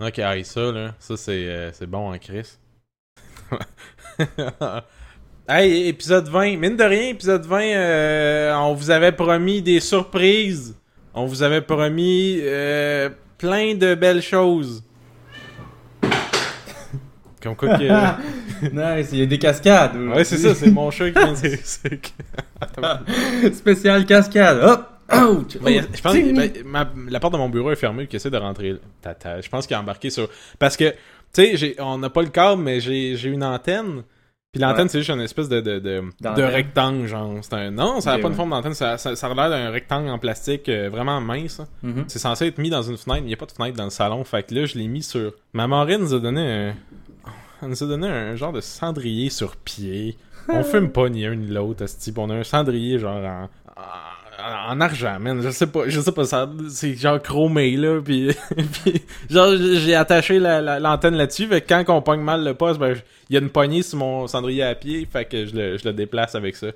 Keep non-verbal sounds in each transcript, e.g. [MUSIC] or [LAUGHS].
Ok, aïe, ça, là. Ça, c'est euh, c'est bon en Chris. hey, épisode 20. Mine de rien, épisode 20, euh, on vous avait promis des surprises. On vous avait promis euh, plein de belles choses. Comme quoi que... nice, il y a des cascades. Ouais, c'est ça, c'est mon chat qui vient de- Spécial cascade. Hop! Ouch! Ben, je pense que ben, ma- la porte de mon bureau est fermée, qui essaie de rentrer. Tata, je pense qu'il a embarqué sur. Parce que, tu sais, on n'a pas le câble, mais j'ai une antenne. Puis l'antenne, Ouais. c'est juste une espèce de, de, de, de D'antenne. rectangle, genre. Un... Non, ça n'a pas une ouais. forme d'antenne, ça, ça, ça a l'air d'un rectangle en plastique euh, vraiment mince. Mhm. C'est censé être mis dans une fenêtre, mais il n'y a pas de fenêtre dans le salon. Fait que là, je l'ai mis sur. Ma marraine nous a donné un. Elle nous a donné un genre de cendrier sur pied. On [LAUGHS] fume pas ni un ni l'autre, ce type. On a un cendrier genre en. En- en argent, man. Je sais pas, je sais pas, ça, c'est genre chromé, là, [LAUGHS] puis, puis genre, j'ai attaché la- la- l'antenne là-dessus, fait que quand on pogne mal le poste, ben, il y a une poignée sur mon cendrier à pied, fait que je le, je le déplace avec ça.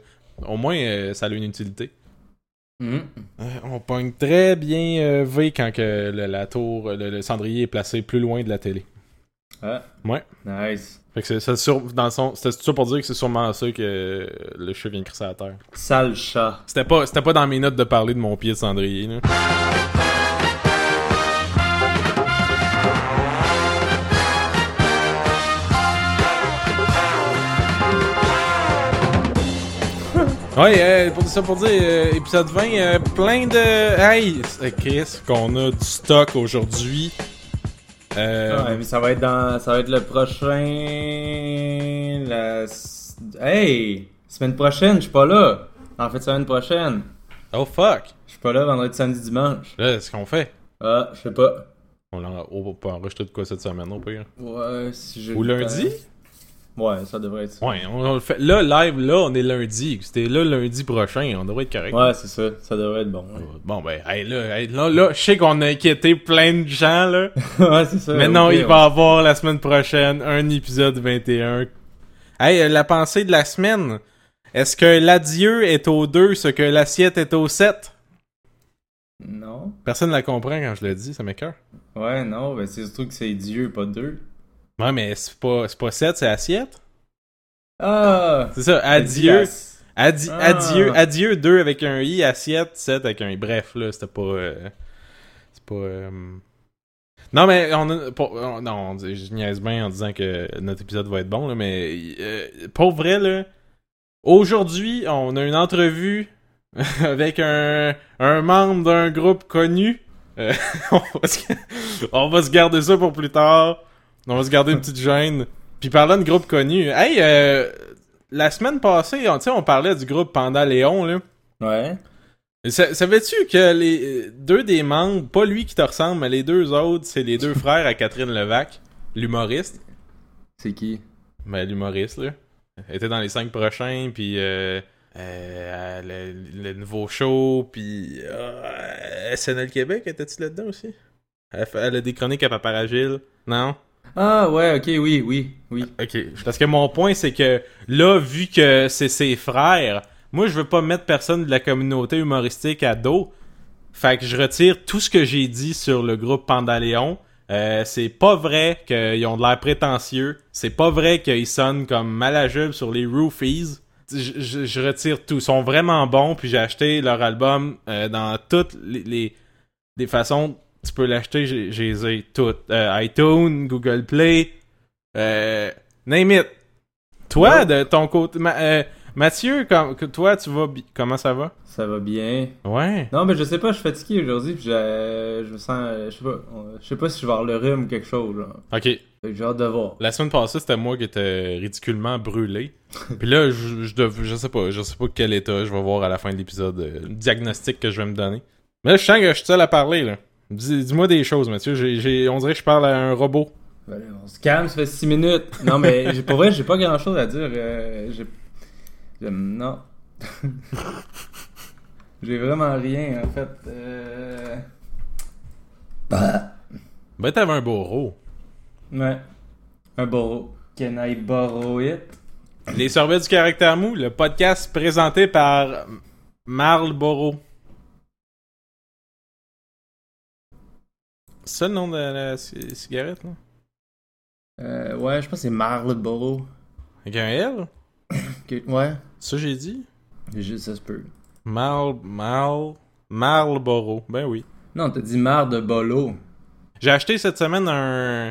Au moins, euh, ça a une utilité. Mhm. Euh, on pogne très bien euh, V quand que le- la tour, le, le cendrier est placé plus loin de la télé. Ah. Ouais. Nice. Fait que c'est sur, dans le son, c'était ça pour dire que c'est sûrement ça que le chat vient de crisser à terre. Sale chat. C'était pas, c'était pas dans mes notes de parler de mon pied de cendrier, là. [LAUGHS] Ouais, euh, pour ça pour dire, euh, épisode 20, euh, plein de... Hey, Chris, qu'on a du stock aujourd'hui. Euh, Ouais, mais ça va être dans. Ça va être le prochain. La. Hey! Semaine prochaine, je suis pas là. En fait, semaine prochaine. Oh fuck! Je suis pas là vendredi, samedi, dimanche. Là, ce qu'on fait? Ah, je sais pas. On l'a on peut enregistrer de quoi cette semaine, au pire? Ouais, si j'ai. Ou lundi? Ouais, ça devrait être ça. Ouais, on, on le fait. Là, live, là, on est lundi. C'était là lundi prochain, on devrait être correct. Ouais, c'est ça. Ça devrait être bon. Euh, Bon, ben, hey, là, hey, là, là, je sais qu'on a inquiété plein de gens, là. [LAUGHS] ouais, c'est ça. mais non, ok, il ouais. va y avoir la semaine prochaine un épisode 21. Hey, euh, la pensée de la semaine. Est-ce que l'adieu est au 2, ce que l'assiette est au 7? Non. Personne ne la comprend quand je le dis, ça m'écoeure. Ouais, non, ben c'est surtout que c'est Dieu, pas deux. Ouais, mais c'est pas, pas 7, c'est assiette? Ah! C'est ça, adieu. Adi- Ah. Adieu, adieu 2 avec un i, assiette 7 avec un i. Bref, là, c'était pas. euh, c'est pas. euh, Non, mais on a. pour- on- non, je niaise bien en disant que notre épisode va être bon, là, mais. euh, pour vrai, là. Aujourd'hui, on a une entrevue [LAUGHS] avec un, un membre d'un groupe connu. Euh, [LAUGHS] on, va se, on va se garder ça pour plus tard. On va se garder une petite gêne. Puis parlant de groupe connu, hey, euh, la semaine passée, on, tu sais, on parlait du groupe Panda Léon, là. Ouais. Sa- Savais-tu que les deux des membres, pas lui qui te ressemble, mais les deux autres, c'est les deux [LAUGHS] frères à Catherine Levac, l'humoriste. C'est qui? Ben, l'humoriste, là. Elle était dans les cinq prochains, puis euh, euh, le, le nouveau show, puis euh, SNL Québec, était-tu là-dedans aussi? Elle, elle a des chroniques à Paparagile. Non? Ah, ouais, ok, oui, oui, oui. Ok. Parce que mon point, c'est que là, vu que c'est ses frères, moi, je veux pas mettre personne de la communauté humoristique à dos. Fait que je retire tout ce que j'ai dit sur le groupe Pandaléon. Euh, c'est pas vrai qu'ils ont de l'air prétentieux. C'est pas vrai qu'ils sonnent comme malajubes sur les roofies. Je, retire tout. Ils sont vraiment bons. Puis j'ai acheté leur album euh, dans toutes les, les, les façons. Tu peux l'acheter. J'ai les ai toutes. Euh, iTunes, Google Play, euh, name it. Toi, Ouais. de ton côté, Ma- euh, Mathieu, toi, tu vas, comment ça va? Ça va bien. Ouais. Non, mais je sais pas, je suis fatigué aujourd'hui, puis je, je me sens. Je sais pas, je sais pas si je vais avoir le rhume ou quelque chose, genre. Ok. J'ai hâte de voir. La semaine passée, c'était moi qui étais ridiculement brûlé. [LAUGHS] Puis là, je, je, dev- je sais pas, je sais pas quel état. Je vais voir à la fin de l'épisode euh, le diagnostic que je vais me donner. Mais là, je sens que je suis seul à parler, là. Dis- Dis-moi des choses, Mathieu. On dirait que je parle à un robot. Allez, on se calme, ça fait 6 minutes. Non, mais [LAUGHS] j'ai- pour vrai, j'ai pas grand chose à dire. euh, Non. [LAUGHS] j'ai vraiment rien, en fait. Euh... Bah. Ben, t'avais un beau Ouais. Un borrow. Can I borrow it? Les sorbets du caractère mou, le podcast présenté par Marlboro. C'est ça le nom de la ci- cigarette, là? Euh, ouais, je pense que c'est Marlboro. Avec un L? [COUGHS] Ok, Ouais, Ça, j'ai dit? juste ça se peut. Mal... Mal... Marlboro. Ben oui. Non, t'as dit Mar de Bolo. J'ai acheté cette semaine un...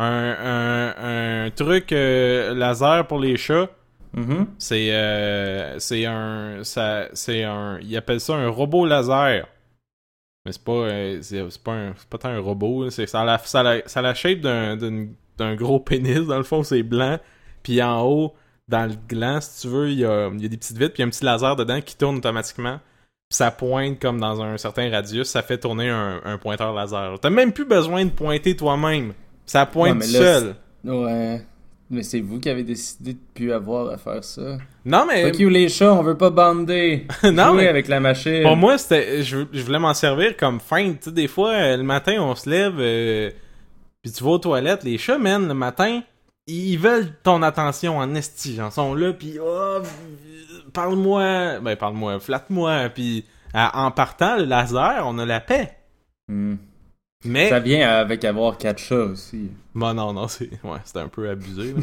Un, un, un truc euh, laser pour les chats. Mhm. C'est euh, c'est un ça c'est un ils appellent ça un robot laser. Mais c'est pas euh, c'est pas un, c'est pas tant un robot, c'est ça a la ça a la, ça a la shape d'un gros pénis dans le fond, c'est blanc. Puis en haut dans le gland, si tu veux, il y a, y a des petites vitres, puis il y a un petit laser dedans qui tourne automatiquement. Puis ça pointe comme dans un certain radius, ça fait tourner un, un pointeur laser. T'as même plus besoin de pointer toi-même. Ça pointe Ouais, mais là, seul. Ouais. Mais c'est vous qui avez décidé de plus avoir à faire ça. Non mais Fuck you les chats, on veut pas bander. [LAUGHS] non mais avec la machine. Pour moi, c'était, je, je voulais m'en servir comme fin. Tu sais, des fois, euh, le matin, on se lève, euh, puis tu vas aux toilettes. Les chats, man, le matin, ils veulent ton attention en esti. Genre, sont là, puis oh, parle-moi, ben parle-moi, flatte-moi. Puis en partant, le laser, on a la paix. Hmm. Mais Ça vient avec avoir quatre chats aussi. Bon, non, non, c'est ouais, c'était un peu abusé. là.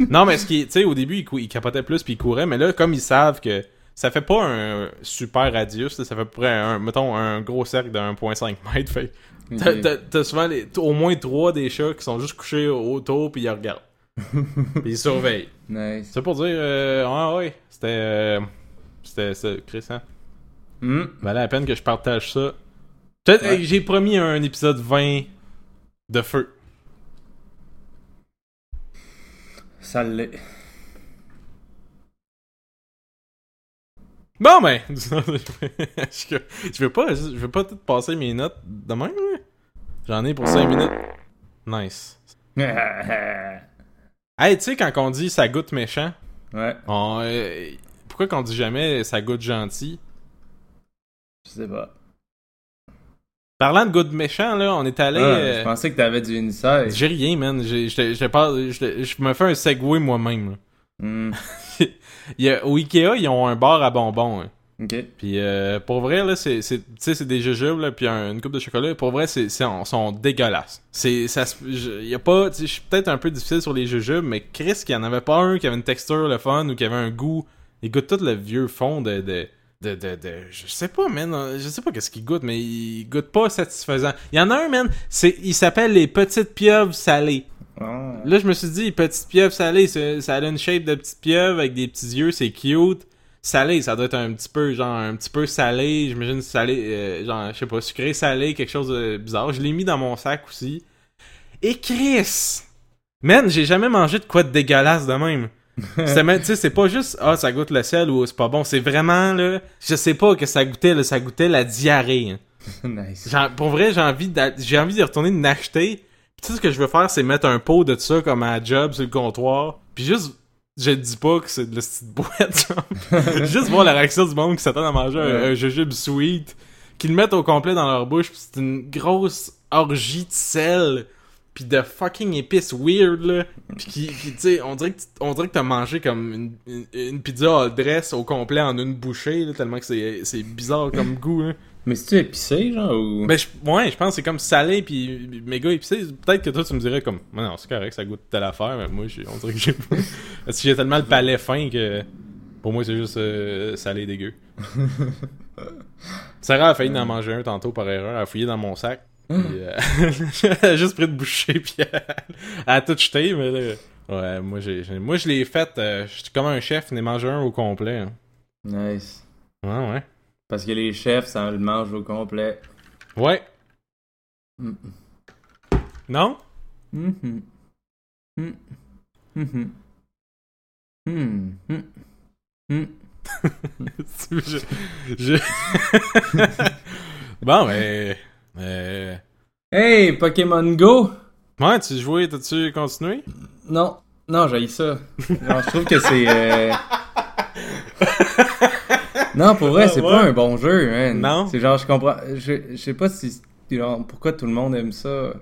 [LAUGHS] non, mais ce qui, tu sais, au début, ils, cou- ils capotaient plus puis ils couraient, mais là, comme ils savent que ça fait pas un super radius, ça fait à peu près un, mettons, un gros cercle de 1.5 mètres. Fait t'as- souvent les- au moins trois des chats qui sont juste couchés autour puis ils regardent. [LAUGHS] puis ils surveillent. Nice. C'est pour dire, euh, ouais, ouais, c'était, euh, c'était, c'était, Chris, hein. Hmm. Valait la peine que je partage ça. Ouais. j'ai promis un épisode 20 de feu. Ça l'est. Bon ben, [LAUGHS] je veux pas, je veux pas tout passer mes notes de même. J'en ai pour 5 minutes. Nice. ouais. [LAUGHS] Hey, tu sais quand on dit ça goûte méchant, on, euh, pourquoi qu'on dit jamais ça goûte gentil? Je sais pas. Parlant de goût méchant là, on est allé. Ah, euh, Je pensais que t'avais du inside. J'ai rien, man. Je me fais un segway moi-même. Hmm. [LAUGHS] Il y a- Au Ikea, ils ont un bar à bonbons. hein. Ok. Puis euh, pour vrai là, c'est c'est tu sais c'est des jujubes là puis un- une coupe de chocolat. Pour vrai, c'est c'est sont dégueulasses. C'est ça je- y a pas je suis peut-être un peu difficile sur les jujubes, mais Chris qu'il y en avait pas un qui avait une texture le fun ou qui avait un goût. Il goûte tout le vieux fond de de de, de, de- je sais pas man, je sais pas qu'est-ce qu'il goûte mais il goûte pas satisfaisant. Il y en a un man, c'est il s'appelle les petites pieuvres salées. Ah. Là, je me suis dit, petite pieuvre salée, c'est- ça a une shape de petite pieuvre avec des petits yeux, c'est cute. Salé, ça doit être un petit peu, genre, un petit peu salé, j'imagine salé, euh, genre, je sais pas, sucré, salé, quelque chose de bizarre. Je l'ai mis dans mon sac aussi. Et Chris! Man, j'ai jamais mangé de quoi de dégueulasse de même. [LAUGHS] C'est pas juste, ah, ça goûte le sel ou c'est pas bon. C'est vraiment, là, je sais pas que ça goûtait, là, ça goûtait la diarrhée. hein. nice. Pour vrai, j'ai envie j'ai envie de retourner de l'acheter. Puis tu sais ce que je veux faire, c'est mettre un pot de ça comme à job sur le comptoir. Puis juste, je dis pas que c'est de la petite boîte. [LAUGHS] juste voir la réaction du monde qui s'attend à manger un, Ouais. un jujube sweet, qu'ils le mettent au complet dans leur bouche. Puis c'est une grosse orgie de sel. Puis de fucking épices weird là. Puis qui, qui, tu sais, on dirait que on dirait que t'as mangé comme une, une, une pizza all dress au complet en une bouchée là, tellement que c'est c'est bizarre comme [LAUGHS] goût. Hein. Mais c'est-tu épicé, genre, ou... Ben, je, ouais, je pense que c'est comme salé puis méga épicé. Peut-être que toi, tu me dirais comme, non, c'est correct, ça goûte telle affaire, mais moi, on dirait que j'ai. [LAUGHS] Parce que j'ai tellement le palais fin que pour moi, c'est juste euh, salé dégueu. [LAUGHS] Sarah a failli en manger un tantôt par erreur, elle a fouillé dans mon sac. Puis, euh, [LAUGHS] elle a juste pris de boucher puis elle, elle a tout jeté, mais là. Ouais, moi, j'ai, moi je l'ai fait, euh, je suis comme un chef, j'en ai mangé un au complet. hein. Nice. Ouais, ouais. Parce que les chefs, ça le mange au complet. Ouais. Mhm. Non? Mhm. [LAUGHS] je, je- [LAUGHS] bon, mais. Euh, Hey, Pokémon Go! Ouais, tu jouais, t'as-tu continué? Non, non, j'ai ça. Non, je trouve que c'est. euh, [LAUGHS] Non, pour vrai, c'est ouais. pas un bon jeu, man. Non? C'est genre, je comprends. Je, je sais pas si. genre, pourquoi tout le monde aime ça.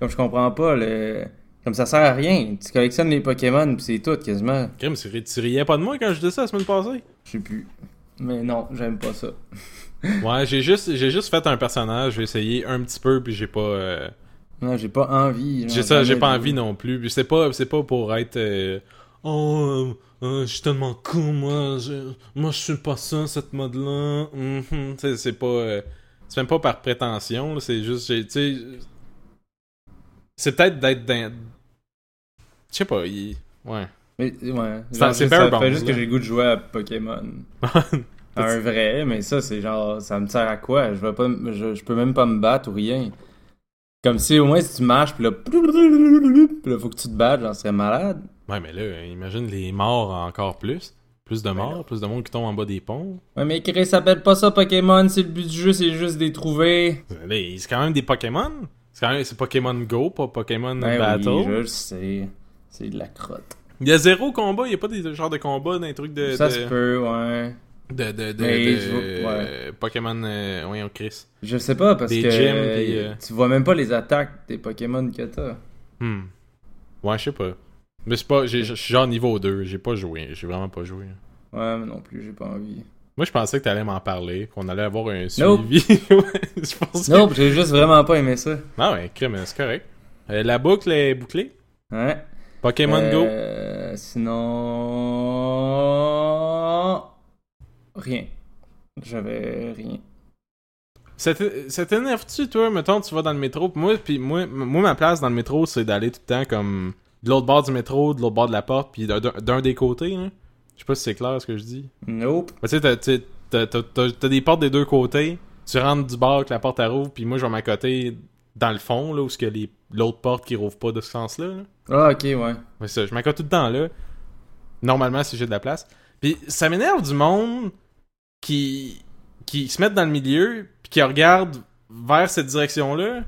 Comme je comprends pas, le. Comme ça sert à rien. Tu collectionnes les Pokémon, pis c'est tout, quasiment. Ri- tu riais pas de moi quand je disais ça la semaine passée? Je sais plus. Mais non, j'aime pas ça. Ouais, j'ai juste, j'ai juste fait un personnage, j'ai essayé un petit peu, puis j'ai pas. euh, Non, j'ai pas envie. J'ai ça, j'ai pas envie non plus. Puis c'est pas, c'est pas pour être. euh, oh, euh, euh, je suis tellement con, moi. Je, moi, je suis pas ça, cette mode-là. Mhm. Sais, c'est pas. c'est même pas par prétention, c'est juste. C'est peut-être d'être dans. Je sais pas, il. Ouais. Mais, ouais. C'est- juste, fait juste que j'ai le goût de jouer à Pokémon. [LAUGHS] un vrai, mais ça, c'est genre, ça me sert à quoi? Je vais pas, je, je peux même pas me battre ou rien. Comme si au moins si tu marches, puis là, puis là, faut que tu te battes, j'en serais malade. Ouais, mais là, imagine les morts encore plus. Plus de morts, non. plus de monde qui tombe en bas des ponts. Ouais, mais Chris s'appelle pas ça Pokémon, c'est le but du jeu, c'est juste des trouver. C'est quand même des Pokémon. C'est quand même c'est Pokémon Go, pas Pokémon Ouais, Battle. oui, je sais. C'est de la crotte. Il y a zéro combat, il y a pas des genres de combats, des trucs de. ça de... se peut, ouais. De, de, de, Mais de- je vois- ouais. Pokémon, euh, voyons, Chris. Je sais pas, parce Des que gyms, euh, euh, tu vois même pas les attaques des Pokémon que t'as. Hmm. Ouais, je sais pas. Mais c'est pas, je suis genre niveau 2, j'ai pas joué, j'ai vraiment pas joué. Ouais, mais non plus, j'ai pas envie. Moi, je pensais que t'allais m'en parler, qu'on allait avoir un Nope. suivi. [LAUGHS] ouais, je pensais. Non, j'ai juste vraiment pas aimé ça. Ah ouais, crème, c'est correct. Euh, la boucle est bouclée? Ouais. Pokémon Go? Sinon. Rien. J'avais rien. Ça t'énerve-tu, toi, mettons, tu vas dans le métro, pis moi, puis moi, moi, ma place dans le métro, c'est d'aller tout le temps comme de l'autre bord du métro, de l'autre bord de la porte, puis d'un- des côtés, là. Je sais pas si c'est clair ce que je dis. Nope. Mais tu sais, t'as- des portes des deux côtés, tu rentres du bord que la porte rouvre, puis moi, je vais m'accoter dans le fond, là, où a les- l'autre porte qui rouvre pas de ce sens-là. Là. Ah, ok, ouais. Ouais, ça, je m'accote tout le temps là. Normalement, si j'ai de la place. Puis ça m'énerve du monde qui qui se mettent dans le milieu puis qui regardent vers cette direction-là.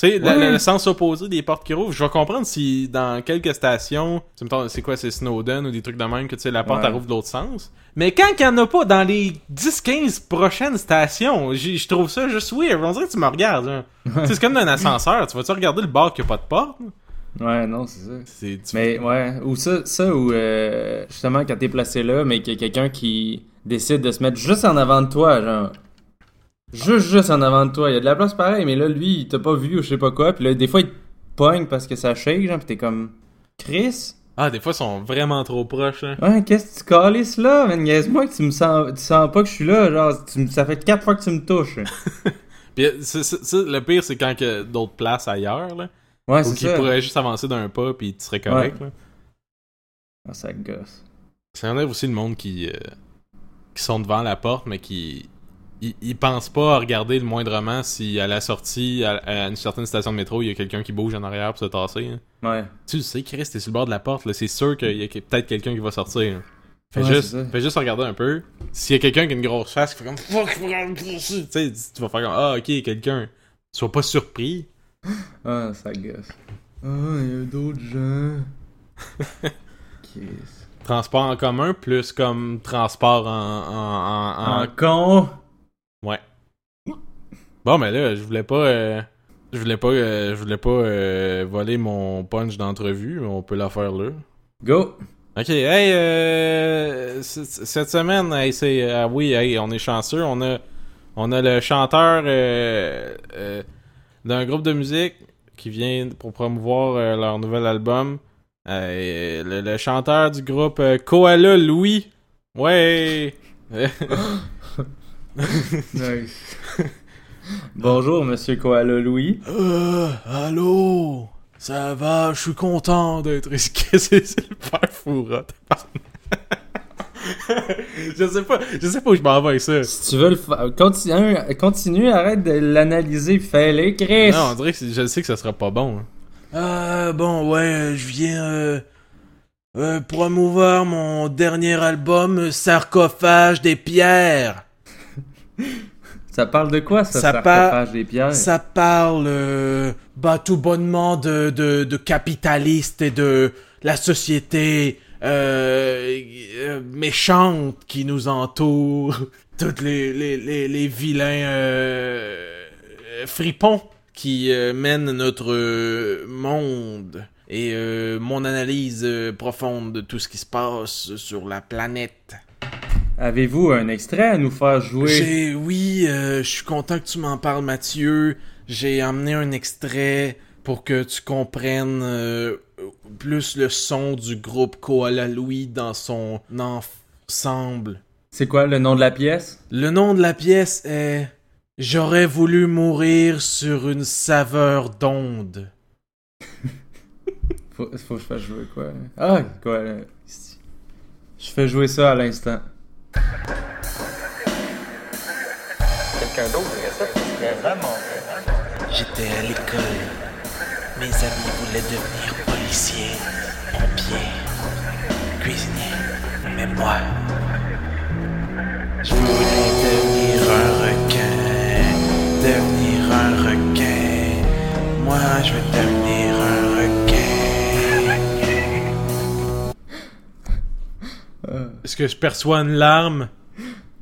Tu sais, le sens opposé des portes qui rouvrent. Je vais comprendre si dans quelques stations, c'est quoi, c'est Snowden ou des trucs de même que tu sais, la porte Ouais. elle rouvre de l'autre sens. Mais quand il y en a pas dans les 10-15 prochaines stations, je trouve ça juste weird. On dirait que tu me regardes. [LAUGHS] c'est comme dans un ascenseur. Tu vas-tu regarder le bord qui a pas de porte? Ouais, non, c'est ça. C'est Mais ouais, ou ça, ça ou euh, justement quand t'es placé là, mais qu'il y a quelqu'un qui décide de se mettre juste en avant de toi, genre. Juste, juste en avant de toi. Il y a de la place pareil, mais là, lui, il t'a pas vu ou je sais pas quoi. Puis là, des fois, il te pogne parce que ça shake, genre, pis t'es comme. Chris? Ah, des fois, ils sont vraiment trop proches. Hein. Ouais, qu'est-ce que tu calisses là, man? Niaise-moi que tu me sens. Tu sens pas que je suis là, genre, tu ça fait quatre fois que tu me touches. [LAUGHS] Puis c'est- c'est- c'est- le pire, c'est quand il y a d'autres places ailleurs, là. Ouais, Ou c'est qu'ils ça. pourraient juste avancer d'un pas, puis tu serais correct, là. Ah, ça gosse. Ça enlève aussi le monde qui, euh, qui sont devant la porte, mais qui. Ils, ils pensent pas à regarder le moindrement si à la sortie, à, à une certaine station de métro, il y a quelqu'un qui bouge en arrière pour se tasser. hein. Ouais. Tu sais, Chris, t'es sur le bord de la porte, là. C'est sûr qu'il y a peut-être quelqu'un qui va sortir. hein. Fais, Ouais, juste, fais juste regarder un peu. S'il y a quelqu'un qui a une grosse face, qui fait comme fuck, tu sais, tu vas faire comme ah, ok, quelqu'un. Sois pas surpris. Ah, ça gosse. Ah, il y a d'autres gens. [LAUGHS] Kiss. Transport en commun plus comme transport en. en, en- en- En con. Ouais. Bon, mais là, je voulais pas. euh, je voulais pas, euh, je voulais pas euh, voler mon punch d'entrevue, mais on peut la faire là. Go. Ok, hey, euh, cette semaine, hey, c'est, ah oui, hey, on est chanceux, on a, on a le chanteur d'un groupe de musique qui vient pour promouvoir leur nouvel album. Euh, le, le chanteur du groupe euh, Koala Louis. Ouais. [LAUGHS] Nice. Bonjour, monsieur Koala Louis. Euh, allô? Ça va? Je suis content d'être ici. [LAUGHS] c'est le père Foura. [LAUGHS] je sais pas, je sais pas où je m'en vais avec ça. Si tu veux le faire, continue, continue, arrête de l'analyser, fais-le, Chris. Non, on dirait que je sais que ça sera pas bon. hein. Euh, bon, ouais, je viens euh, euh, promouvoir mon dernier album, Sarcophage des pierres. [LAUGHS] Ça parle de quoi, ça, Ça sarcophage par- des pierres? Ça parle euh, bah, tout bonnement de, de, de capitalistes et de la société méchante qui nous entoure. [LAUGHS] Toutes les, les, les, les vilains fripons qui euh, mènent notre euh, monde. Et euh, mon analyse profonde de tout ce qui se passe sur la planète. Avez-vous un extrait à nous faire jouer? Oui, je suis content que tu m'en parles, Mathieu. J'ai amené un extrait pour que tu comprennes plus le son du groupe Koala Louis dans son ensemble. C'est quoi le nom de la pièce? Le nom de la pièce est J'aurais voulu mourir sur une saveur d'onde. faut, faut que je fasse jouer quoi? Ah, quoi? là? Je fais jouer ça à l'instant. Quelqu'un d'autre dirait ça, vraiment J'étais à l'école. Mes amis voulaient devenir policiers, pompiers, cuisiniers. Mais moi, je voulais devenir Moi, je veux devenir un requin. Est-ce que je perçois une larme?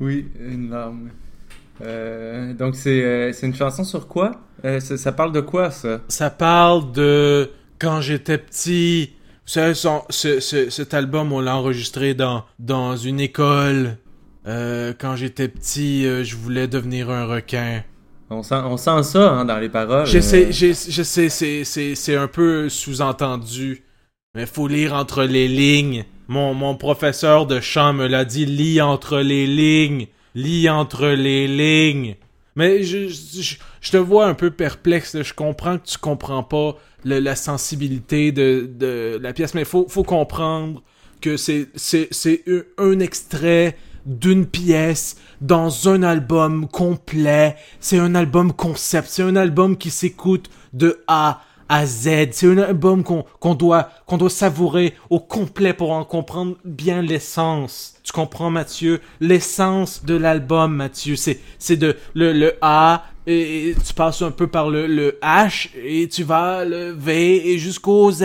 Oui, une larme. Euh, donc c'est euh, c'est une chanson sur quoi? Euh, ça, ça parle de quoi ça? Ça parle de quand j'étais petit. Vous savez, son- ce- ce- cet album, on l'a enregistré dans, dans une école. Euh, quand j'étais petit, euh, je voulais devenir un requin. On sent, on sent ça hein, dans les paroles. Je sais, Euh, je sais, c'est- c'est c'est un peu sous-entendu. Mais faut lire entre les lignes. Mon, mon professeur de chant me l'a dit, lis entre les lignes. Lis entre les lignes. Mais je, je, je te vois un peu perplexe. Je comprends que tu comprends pas le- la sensibilité de, de la pièce. Mais faut, faut comprendre que c'est c'est- c'est un, un extrait d'une pièce dans un album complet. C'est un album concept. C'est un album qui s'écoute de A à Z. C'est un album qu'on qu'on doit, qu'on doit savourer au complet pour en comprendre bien l'essence. Tu comprends, Mathieu? L'essence de l'album, Mathieu, c'est de le, le A, et, et tu passes un peu par le, le H, et tu vas le V, et jusqu'au Z.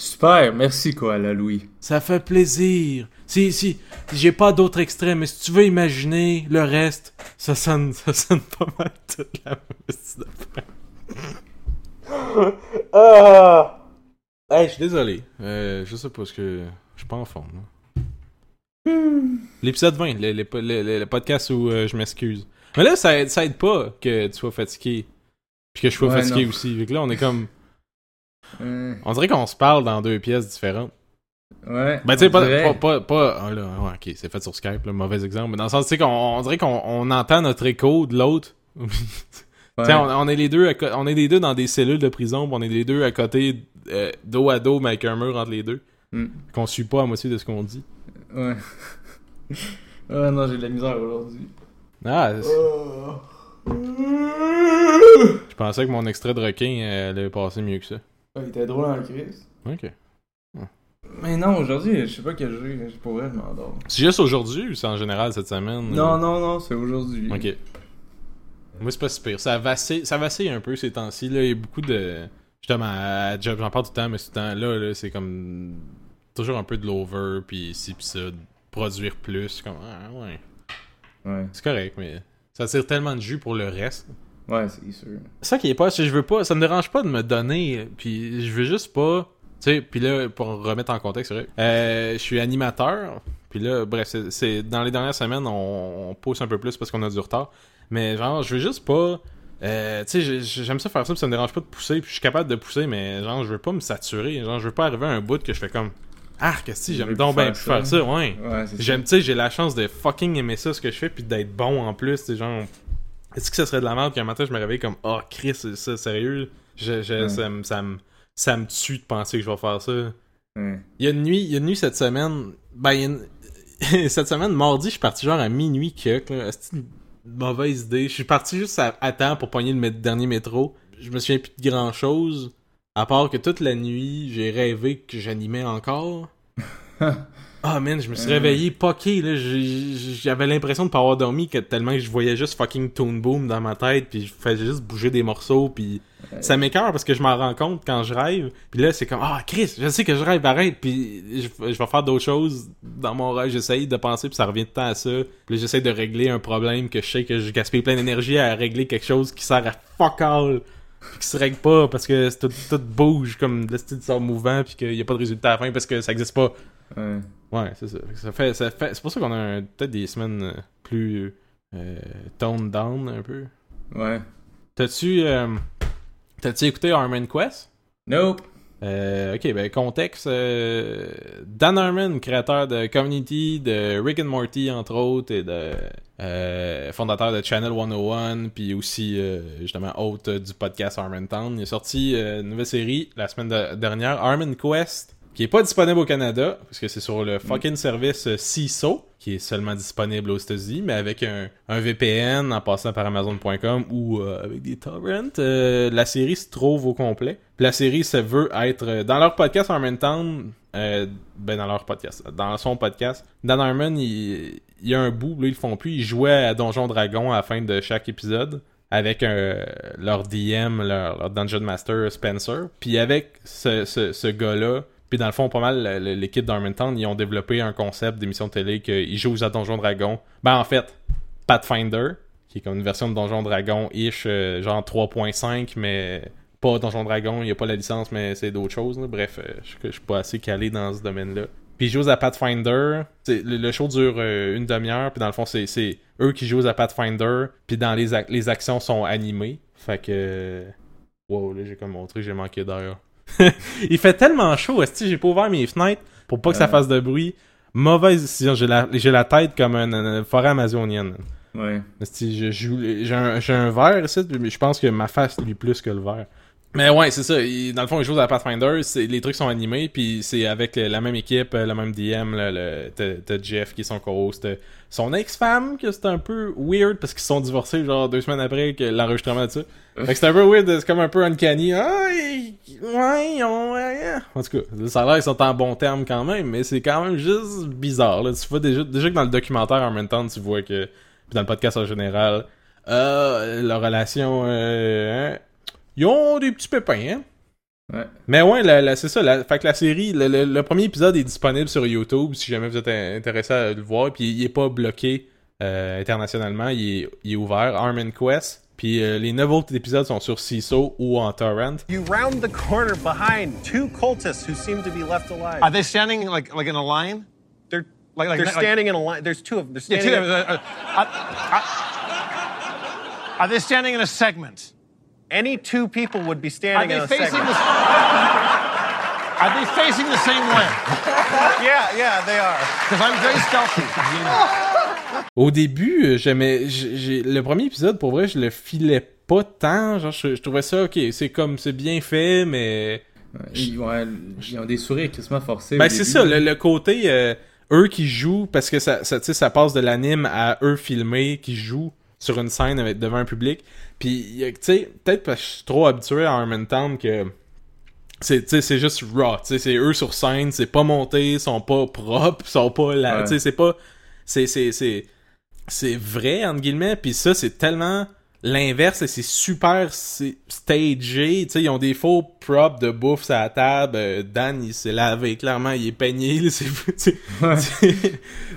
Super, merci quoi, là, Louis. Ça fait plaisir. Si, si, j'ai pas d'autres extraits, mais si tu veux imaginer le reste, ça sonne, [LAUGHS] ça sonne pas mal toute la d'affaire. ah! Hey, je suis désolé. Euh, je sais pas ce que. Je suis pas en forme. là. L'épisode 20, le, le- le- le- le podcast où euh, je m'excuse. Mais là, ça aide, ça aide pas que tu sois fatigué. Puis que je sois Ouais, fatigué non. aussi. Fait que là, on est comme. Euh, On dirait qu'on se parle dans deux pièces différentes. ouais. Ben, tu sais, pas, pas, pas, pas- ah, là, ouais, ok, c'est fait sur Skype, là, mauvais exemple. Mais dans le sens, tu sais, qu'on on dirait qu'on on entend notre écho de l'autre. [LAUGHS] Tu Ouais. sais, on, on est les deux, à on est les deux dans des cellules de prison, on est les deux à côté, euh, dos à dos, mais avec un mur entre les deux. Hmm. Qu'on suit pas à moitié de ce qu'on dit. Ouais. [LAUGHS] Ah non, j'ai de la misère aujourd'hui. Ah, c'est- je pensais que mon extrait de requin euh, allait passer mieux que ça. Ah, il était drôle en crise. Ok. Mais non, aujourd'hui, je sais pas quel jeu. Je pourrais, je m'endors. C'est juste aujourd'hui ou c'est en général cette semaine? Non, ou- non, non, c'est aujourd'hui. Ok. Moi, c'est pas si pire. Ça vacille, ça vacille un peu ces temps-ci. Là. Il y a beaucoup de. Justement, à job, j'en parle tout le temps, mais ce temps-là, là, c'est comme. Toujours un peu de l'over, puis ci, puis ça. Produire plus. Comme, ah, ouais. Ouais, C'est correct, mais. Ça tire tellement de jus pour le reste. Ouais, c'est sûr. Ça qui est pas, c'est que je veux pas. Ça me dérange pas de me donner, puis je veux juste pas. Tu sais, puis là, pour remettre en contexte, c'est vrai. euh, je suis animateur, puis là, bref, c'est- dans les dernières semaines, on, on pousse un peu plus parce qu'on a du retard. Mais genre, je veux juste pas. euh, tu sais, j'ai- j'aime ça faire ça, puis ça me dérange pas de pousser, puis je suis capable de pousser, mais genre, je veux pas me saturer. Genre, je veux pas arriver à un bout que je fais comme. Ah, qu'est-ce que j'aime donc bien faire ça. ouais. J'aime, tu sais, j'ai la chance de fucking aimer ça, ce que je fais, puis d'être bon en plus. C'est genre, est-ce que ça serait de la merde qu'un matin je me réveille comme, oh Chris, c'est ça, sérieux? Je, ça, me- ça, me- ça me tue de penser que je vais faire ça. Il y a une nuit, il y a une nuit cette semaine, ben, il y a une- [LAUGHS] cette semaine, mardi, je suis parti genre à minuit que, c'est une mauvaise idée? Je suis parti juste à, à temps pour pogner le dernier métro. Je me souviens plus de grand chose, à part que toute la nuit, j'ai rêvé que j'animais encore. [LAUGHS] Ah man, je me suis Euh. réveillé poqué là, j'avais l'impression de pas avoir dormi que tellement que je voyais juste fucking Toon Boom dans ma tête puis je faisais juste bouger des morceaux puis ça m'écœure parce que je m'en rends compte quand je rêve puis là c'est comme ah Chris, je sais que je rêve arrête puis je, je vais faire d'autres choses dans mon rêve, j'essaye de penser puis ça revient tout le temps à ça. Puis là j'essaie de régler un problème que je sais que je gaspille plein d'énergie à régler quelque chose qui sert à fuck all qui se règle pas parce que tout, tout bouge comme le style sort mouvant puis qu'il y a pas de résultat à la fin parce que ça existe pas. Ouais. Ouais, c'est ça. ça fait, ça fait, c'est pour ça qu'on a peut-être des semaines euh, plus euh, toned down un peu. Ouais. T'as-tu. euh, T'as-tu écouté Harmon Quest? Nope. Euh, ok, ben contexte. Dan Harmon, créateur de Community, de Rick and Morty entre autres, et de fondateur de Channel 101, puis aussi justement hôte du podcast Harmon Town. Il a sorti une nouvelle série la semaine de- dernière, Harmon Quest, qui est pas disponible au Canada parce que c'est sur le fucking service euh, CISO, qui est seulement disponible aux États-Unis, mais avec un, un VPN en passant par Amazon.com ou euh, avec des torrents. Euh, la série se trouve au complet. Puis la série se veut être euh, dans leur podcast Harmon Town, euh, ben dans leur podcast, dans son podcast. Dan Harmon, il, il y a un bout, là ils le font plus, ils jouaient à Donjon Dragon à la fin de chaque épisode avec un- leur DM, leur, leur Dungeon Master Spencer. Puis avec ce, ce, ce gars-là, puis dans le fond, pas mal, l'équipe d'Armentown, ils ont développé un concept d'émission télé qu'ils jouent à Donjon Dragon. Ben en fait, Pathfinder, qui est comme une version de Donjon Dragon-ish, euh, genre 3.5, mais pas Donjon Dragon, il n'y a pas la licence, mais c'est d'autres choses. Bref, euh, je je suis pas assez calé dans ce domaine-là. Puis ils jouent à Pathfinder. Le, show dure euh, une demi-heure, puis dans le fond, c'est eux qui jouent à Pathfinder, puis dans les, les actions sont animées. Fait que... Wow, là j'ai comme montré, j'ai manqué d'air. [LAUGHS] il fait tellement chaud, est-ce que j'ai pas ouvert mes fenêtres pour pas que ça Ouais. fasse de bruit. Mauvaise décision, j'ai la, j'ai la tête comme une, une forêt amazonienne. Ouais. Un, j'ai un verre ici, mais je pense que ma face lui plus que le verre. Mais ouais, c'est ça. dans le fond, les choses à Pathfinder, les trucs sont animés, puis c'est avec la même équipe, le même DM, là, le, t'as, Jeff qui est son co-host, son ex-femme, que c'est un peu weird parce qu'ils se sont divorcés genre deux semaines après que l'enregistrement de ça. Fait c'est un peu weird, c'est comme un peu uncanny. Ah, ouais, ouais. En tout cas, ça a qu'ils sont en bon terme quand même, mais c'est quand même juste bizarre. Là. Tu vois déjà, déjà que dans le documentaire en même temps, tu vois que, puis dans le podcast en général, euh, leur relation, euh, hein, ils ont des petits pépins, hein. Ouais. Mais ouais, la- la- c'est ça. La, fait que la série, le, le- le premier épisode est disponible sur YouTube si jamais vous êtes in- intéressé à le voir. Puis il est pas bloqué euh, internationalement, il est, il est ouvert. Armin Quest. Puis euh, les neuf autres épisodes sont sur CISO ou en torrent. You round the corner behind two cultists who seem to be left alive. Are they standing like like in a line? they're Like like they're like- standing in a line. There's two of them. They're Yeah, standing. two- uh, uh, uh, uh, are they standing in a segment? Any two people would be standing in a facing segment. the? Are they facing the same way? [LAUGHS] Yeah, yeah, they are. Because I'm very stealthy. you know. Au début, euh, j'aimais. j'ai- j'ai- Le premier épisode, pour vrai, je le filais pas tant. Genre, je, je trouvais ça, ok, c'est comme, c'est bien fait, mais. Ils, ouais, ils ont des sourires quasiment forcés. Ben c'est ça, le, le côté euh, eux qui jouent, parce que ça, ça, tu sais, ça passe de l'anime à eux filmés qui jouent sur une scène avec, devant un public. Puis, tu sais, peut-être parce que je suis trop habitué à Harmontown que c'est, c'est juste raw. Tu sais, c'est eux sur scène, c'est pas monté, ils sont pas propres, ils sont pas là. Ouais. Tu sais, c'est pas. C'est, c'est, c'est, c'est vrai, entre guillemets. Puis ça, c'est tellement l'inverse et c'est super stagé. Tu sais, ils ont des faux props de bouffe sur la table. Euh, Dan, il s'est lavé, clairement, il est peigné. c'est, c'est-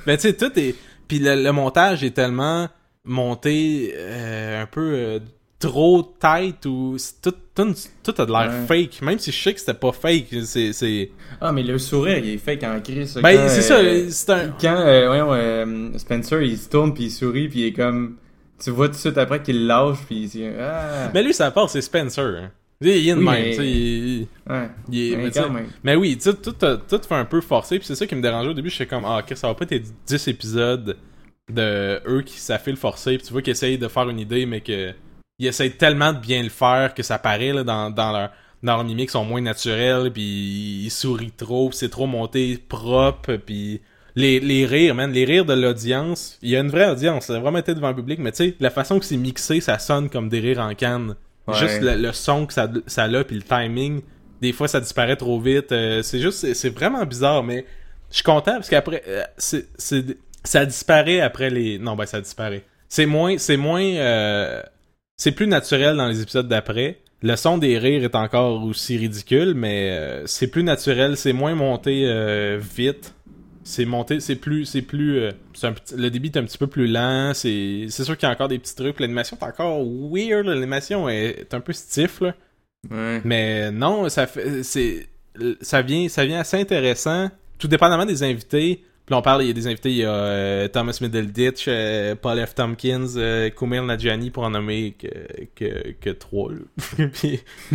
Mais tu sais, tout est... Puis le, le montage est tellement monté euh, un peu euh, trop tight ou... Tout, tout, tout a de l'air Ouais. fake. Même si je sais que c'était pas fake, c'est... c'est... Ah, mais le sourire, il est fake en crise. Ben, c'est euh, ça, c'est un... Quand, euh, voyons, euh, Spencer, il se tourne puis il sourit puis il est comme... Tu vois tout de suite après qu'il lâche puis il ah, Mais lui, ça part, c'est Spencer. hein. Il est in Oui, même, mais- tu sais, il- ouais. il est- Mais mais tu sais- quand même. Mais oui, tu tout, a- tout fait un peu forcé, puis c'est ça qui me dérangeait au début. J'étais comme, ah, ok, ça va pas être 10 épisodes de eux qui s'affilent forcé, puis tu vois qu'ils essayent de faire une idée, mais que ils essayent tellement de bien le faire que ça paraît là, dans, dans leur dans leur mimique, ils sont moins naturels, puis ils sourient trop, c'est trop monté propre, puis les, les rires, man, les rires de l'audience, il y a une vraie audience, ça a vraiment été devant le public, mais tu sais, la façon que c'est mixé, ça sonne comme des rires en canne. Ouais. Juste le, le son que ça, ça a, puis le timing, des fois ça disparaît trop vite. euh, c'est juste, c'est, vraiment bizarre, mais je suis content parce qu'après, euh, c'est, ça disparaît après les. Non, ben ça disparaît. C'est moins, c'est moins, euh, c'est plus naturel dans les épisodes d'après. Le son des rires est encore aussi ridicule, mais euh, c'est plus naturel, c'est moins monté euh, vite. C'est monté, c'est plus, c'est plus, euh, c'est un petit- le débit est un petit peu plus lent. C'est, c'est sûr qu'il y a encore des petits trucs. L'animation est encore weird. L'animation est un peu stiff là. Ouais. Mais non, ça fait c'est ça vient ça vient assez intéressant. Tout dépendamment des invités, Puis on parle, il y a des invités, il y a euh, Thomas Middleditch, euh, Paul F. Tompkins, euh, Kumail Nadjani, pour en nommer que, que, que trois. [LAUGHS] Puis- [LAUGHS]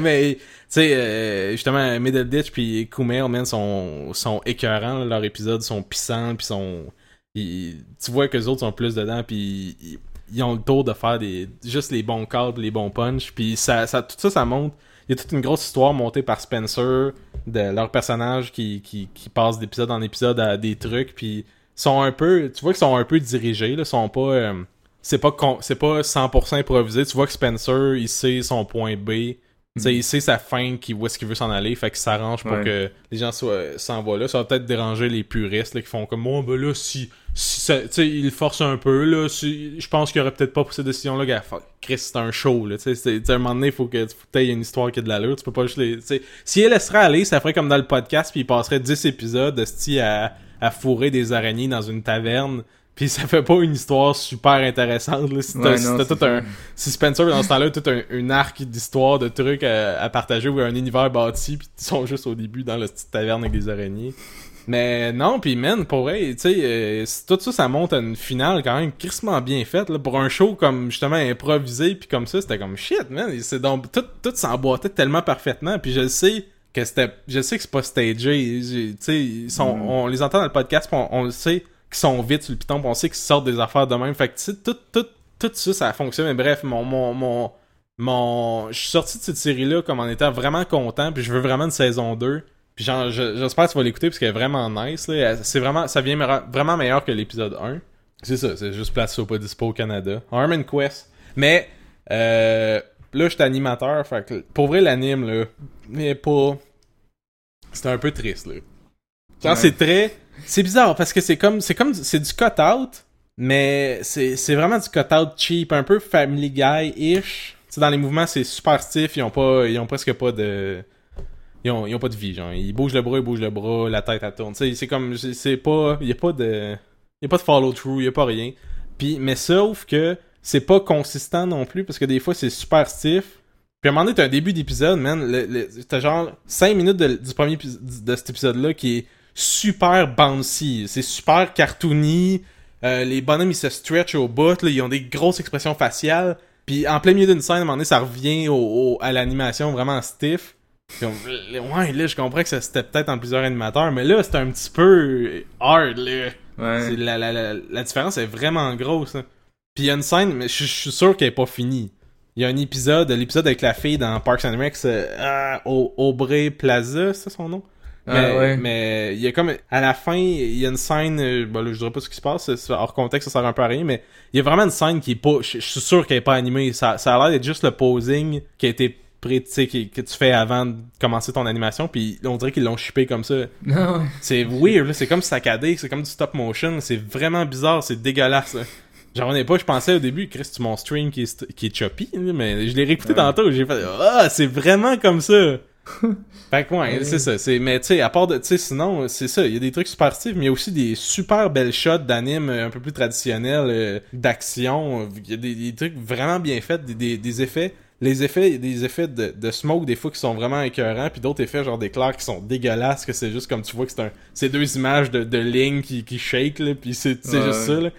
mais, tu sais, euh, justement, Middleditch puis Kumail, man, sont, sont écœurants. Leurs épisodes sont pissants, puis sont... tu vois que les autres sont plus dedans, puis ils, ils ont le tour de faire des juste les bons cadres, les bons punch, puis ça, ça, tout ça, ça monte. Il y a toute une grosse histoire montée par Spencer de leur personnage qui, qui, qui passe d'épisode en épisode à des trucs, puis sont un peu, tu vois qu'ils sont un peu dirigés, là, sont pas, euh, c'est pas, c'est pas 100% improvisé. Tu vois que Spencer, il sait son point B, sais, il sait sa fin, qui, où est-ce qu'il veut s'en aller, fait qu'il s'arrange pour Ouais. que les gens soient- s'en vont là. Ça va peut-être déranger les puristes là, qui font comme moi, ben là, si, si ça- tu sais, il force un peu, là, si, je pense qu'il aurait peut-être pas pris cette décision-là, gars, fuck, Chris, c'est un show, là, tu sais, un moment donné, il faut que, faut une histoire qui a de l'allure, tu peux pas juste les, si elle laisserait aller, ça ferait comme dans le podcast, puis il passerait 10 épisodes, à, à fourrer des araignées dans une taverne, puis ça fait pas une histoire super intéressante, là, Ouais, non, c'est tout un, si Spencer dans ce temps-là tout un, arc d'histoire de trucs à, à partager ou un univers bâti puis ils sont juste au début dans la petite taverne avec des araignées. Mais non puis man pour vrai tu sais euh, tout ça ça monte à une finale quand même crissement bien faite là, pour un show comme justement improvisé puis comme ça c'était comme shit man. C'est donc tout tout s'emboîtait tellement parfaitement puis je le sais que c'était je sais que c'est pas stagé tu sais sont on les entend dans le podcast puis on, on le sait qu'ils sont vite sur le piton on sait qu'ils sortent des affaires de même. Fait que tu sais tout tout tout ça ça fonctionne mais bref mon mon mon mon je suis sorti de cette série là comme en étant vraiment content puis je veux vraiment une saison 2 puis j'espère que tu vas l'écouter parce qu'elle est vraiment nice c'est vraiment ça vient me- vraiment meilleur que l'épisode 1 c'est ça c'est juste place au pas dispo au Canada. Arm Quest. Mais euh, là je suis animateur fait que pour vrai l'anime là mais pas c'était un peu triste là. Genre Ouais. c'est très c'est bizarre parce que c'est comme c'est comme c'est du cut out mais c'est vraiment du cut out cheap un peu Family Guy ish sais, dans les mouvements c'est super stiff ils ont pas ils ont presque pas de ils ont, ils ont pas de vie genre. Ils bougent le bras ils bougent le bras la tête elle tourne. C'est comme c'est pas il y a pas de y a pas de follow through il y a pas rien. Puis mais sauf que c'est pas consistant non plus parce que des fois c'est super stiff. Puis à un moment donné t'as un début d'épisode man t'as genre 5 minutes de- du premier de cet épisode là qui est super bouncy c'est super cartoony euh, les bonhommes ils se stretch au bout là, ils ont des grosses expressions faciales puis en plein milieu d'une scène à un moment donné ça revient au, au- à l'animation vraiment stiff on- ouais là je comprends que ça- c'était peut-être en plusieurs animateurs mais là c'était un petit peu hard là Ouais. c'est la, la, la, la différence est vraiment grosse. hein. Puis il y a une scène, mais je je suis sûr qu'elle est pas finie. Il y a un épisode, l'épisode avec la fille dans Parks and Rec, c'est, ah, Au- Aubrey Plaza, c'est ça son nom? Ah, mais, ouais. mais il y a comme à la fin, il y a une scène, euh, bon là, je dirais pas ce qui se passe, hors contexte, ça sert un peu à rien, mais il y a vraiment une scène qui est pas, je je suis sûr qu'elle est pas animée. Ça, ça a l'air d'être juste le posing qui a été prêt, tu sais, que tu fais avant de commencer ton animation, puis on dirait qu'ils l'ont shippé comme ça. Non, ouais. C'est weird, c'est comme saccadé, c'est comme du stop motion, c'est vraiment bizarre, c'est dégueulasse. là. J'en revenais pas, je pensais au début, Chris, tu mon stream qui est, st- qui est choppy, mais je l'ai réécouté tantôt, j'ai fait Ah, c'est vraiment comme ça! [LAUGHS] fait que ouais, c'est ça, c'est, mais tu sais, à part de, tu sais, sinon, c'est ça, il y a des trucs super stiff, mais il y a aussi des super belles shots d'anime euh, un peu plus traditionnels, euh, d'action, il y a des, des trucs vraiment bien faits, des, des, des effets, les effets, des effets de, de smoke des fois qui sont vraiment écœurants, puis d'autres effets genre d'éclairs qui sont dégueulasses, que c'est juste comme tu vois que c'est un, c'est deux images de, de lignes qui, qui shake là, puis c'est, c'est Ouais. juste ça là.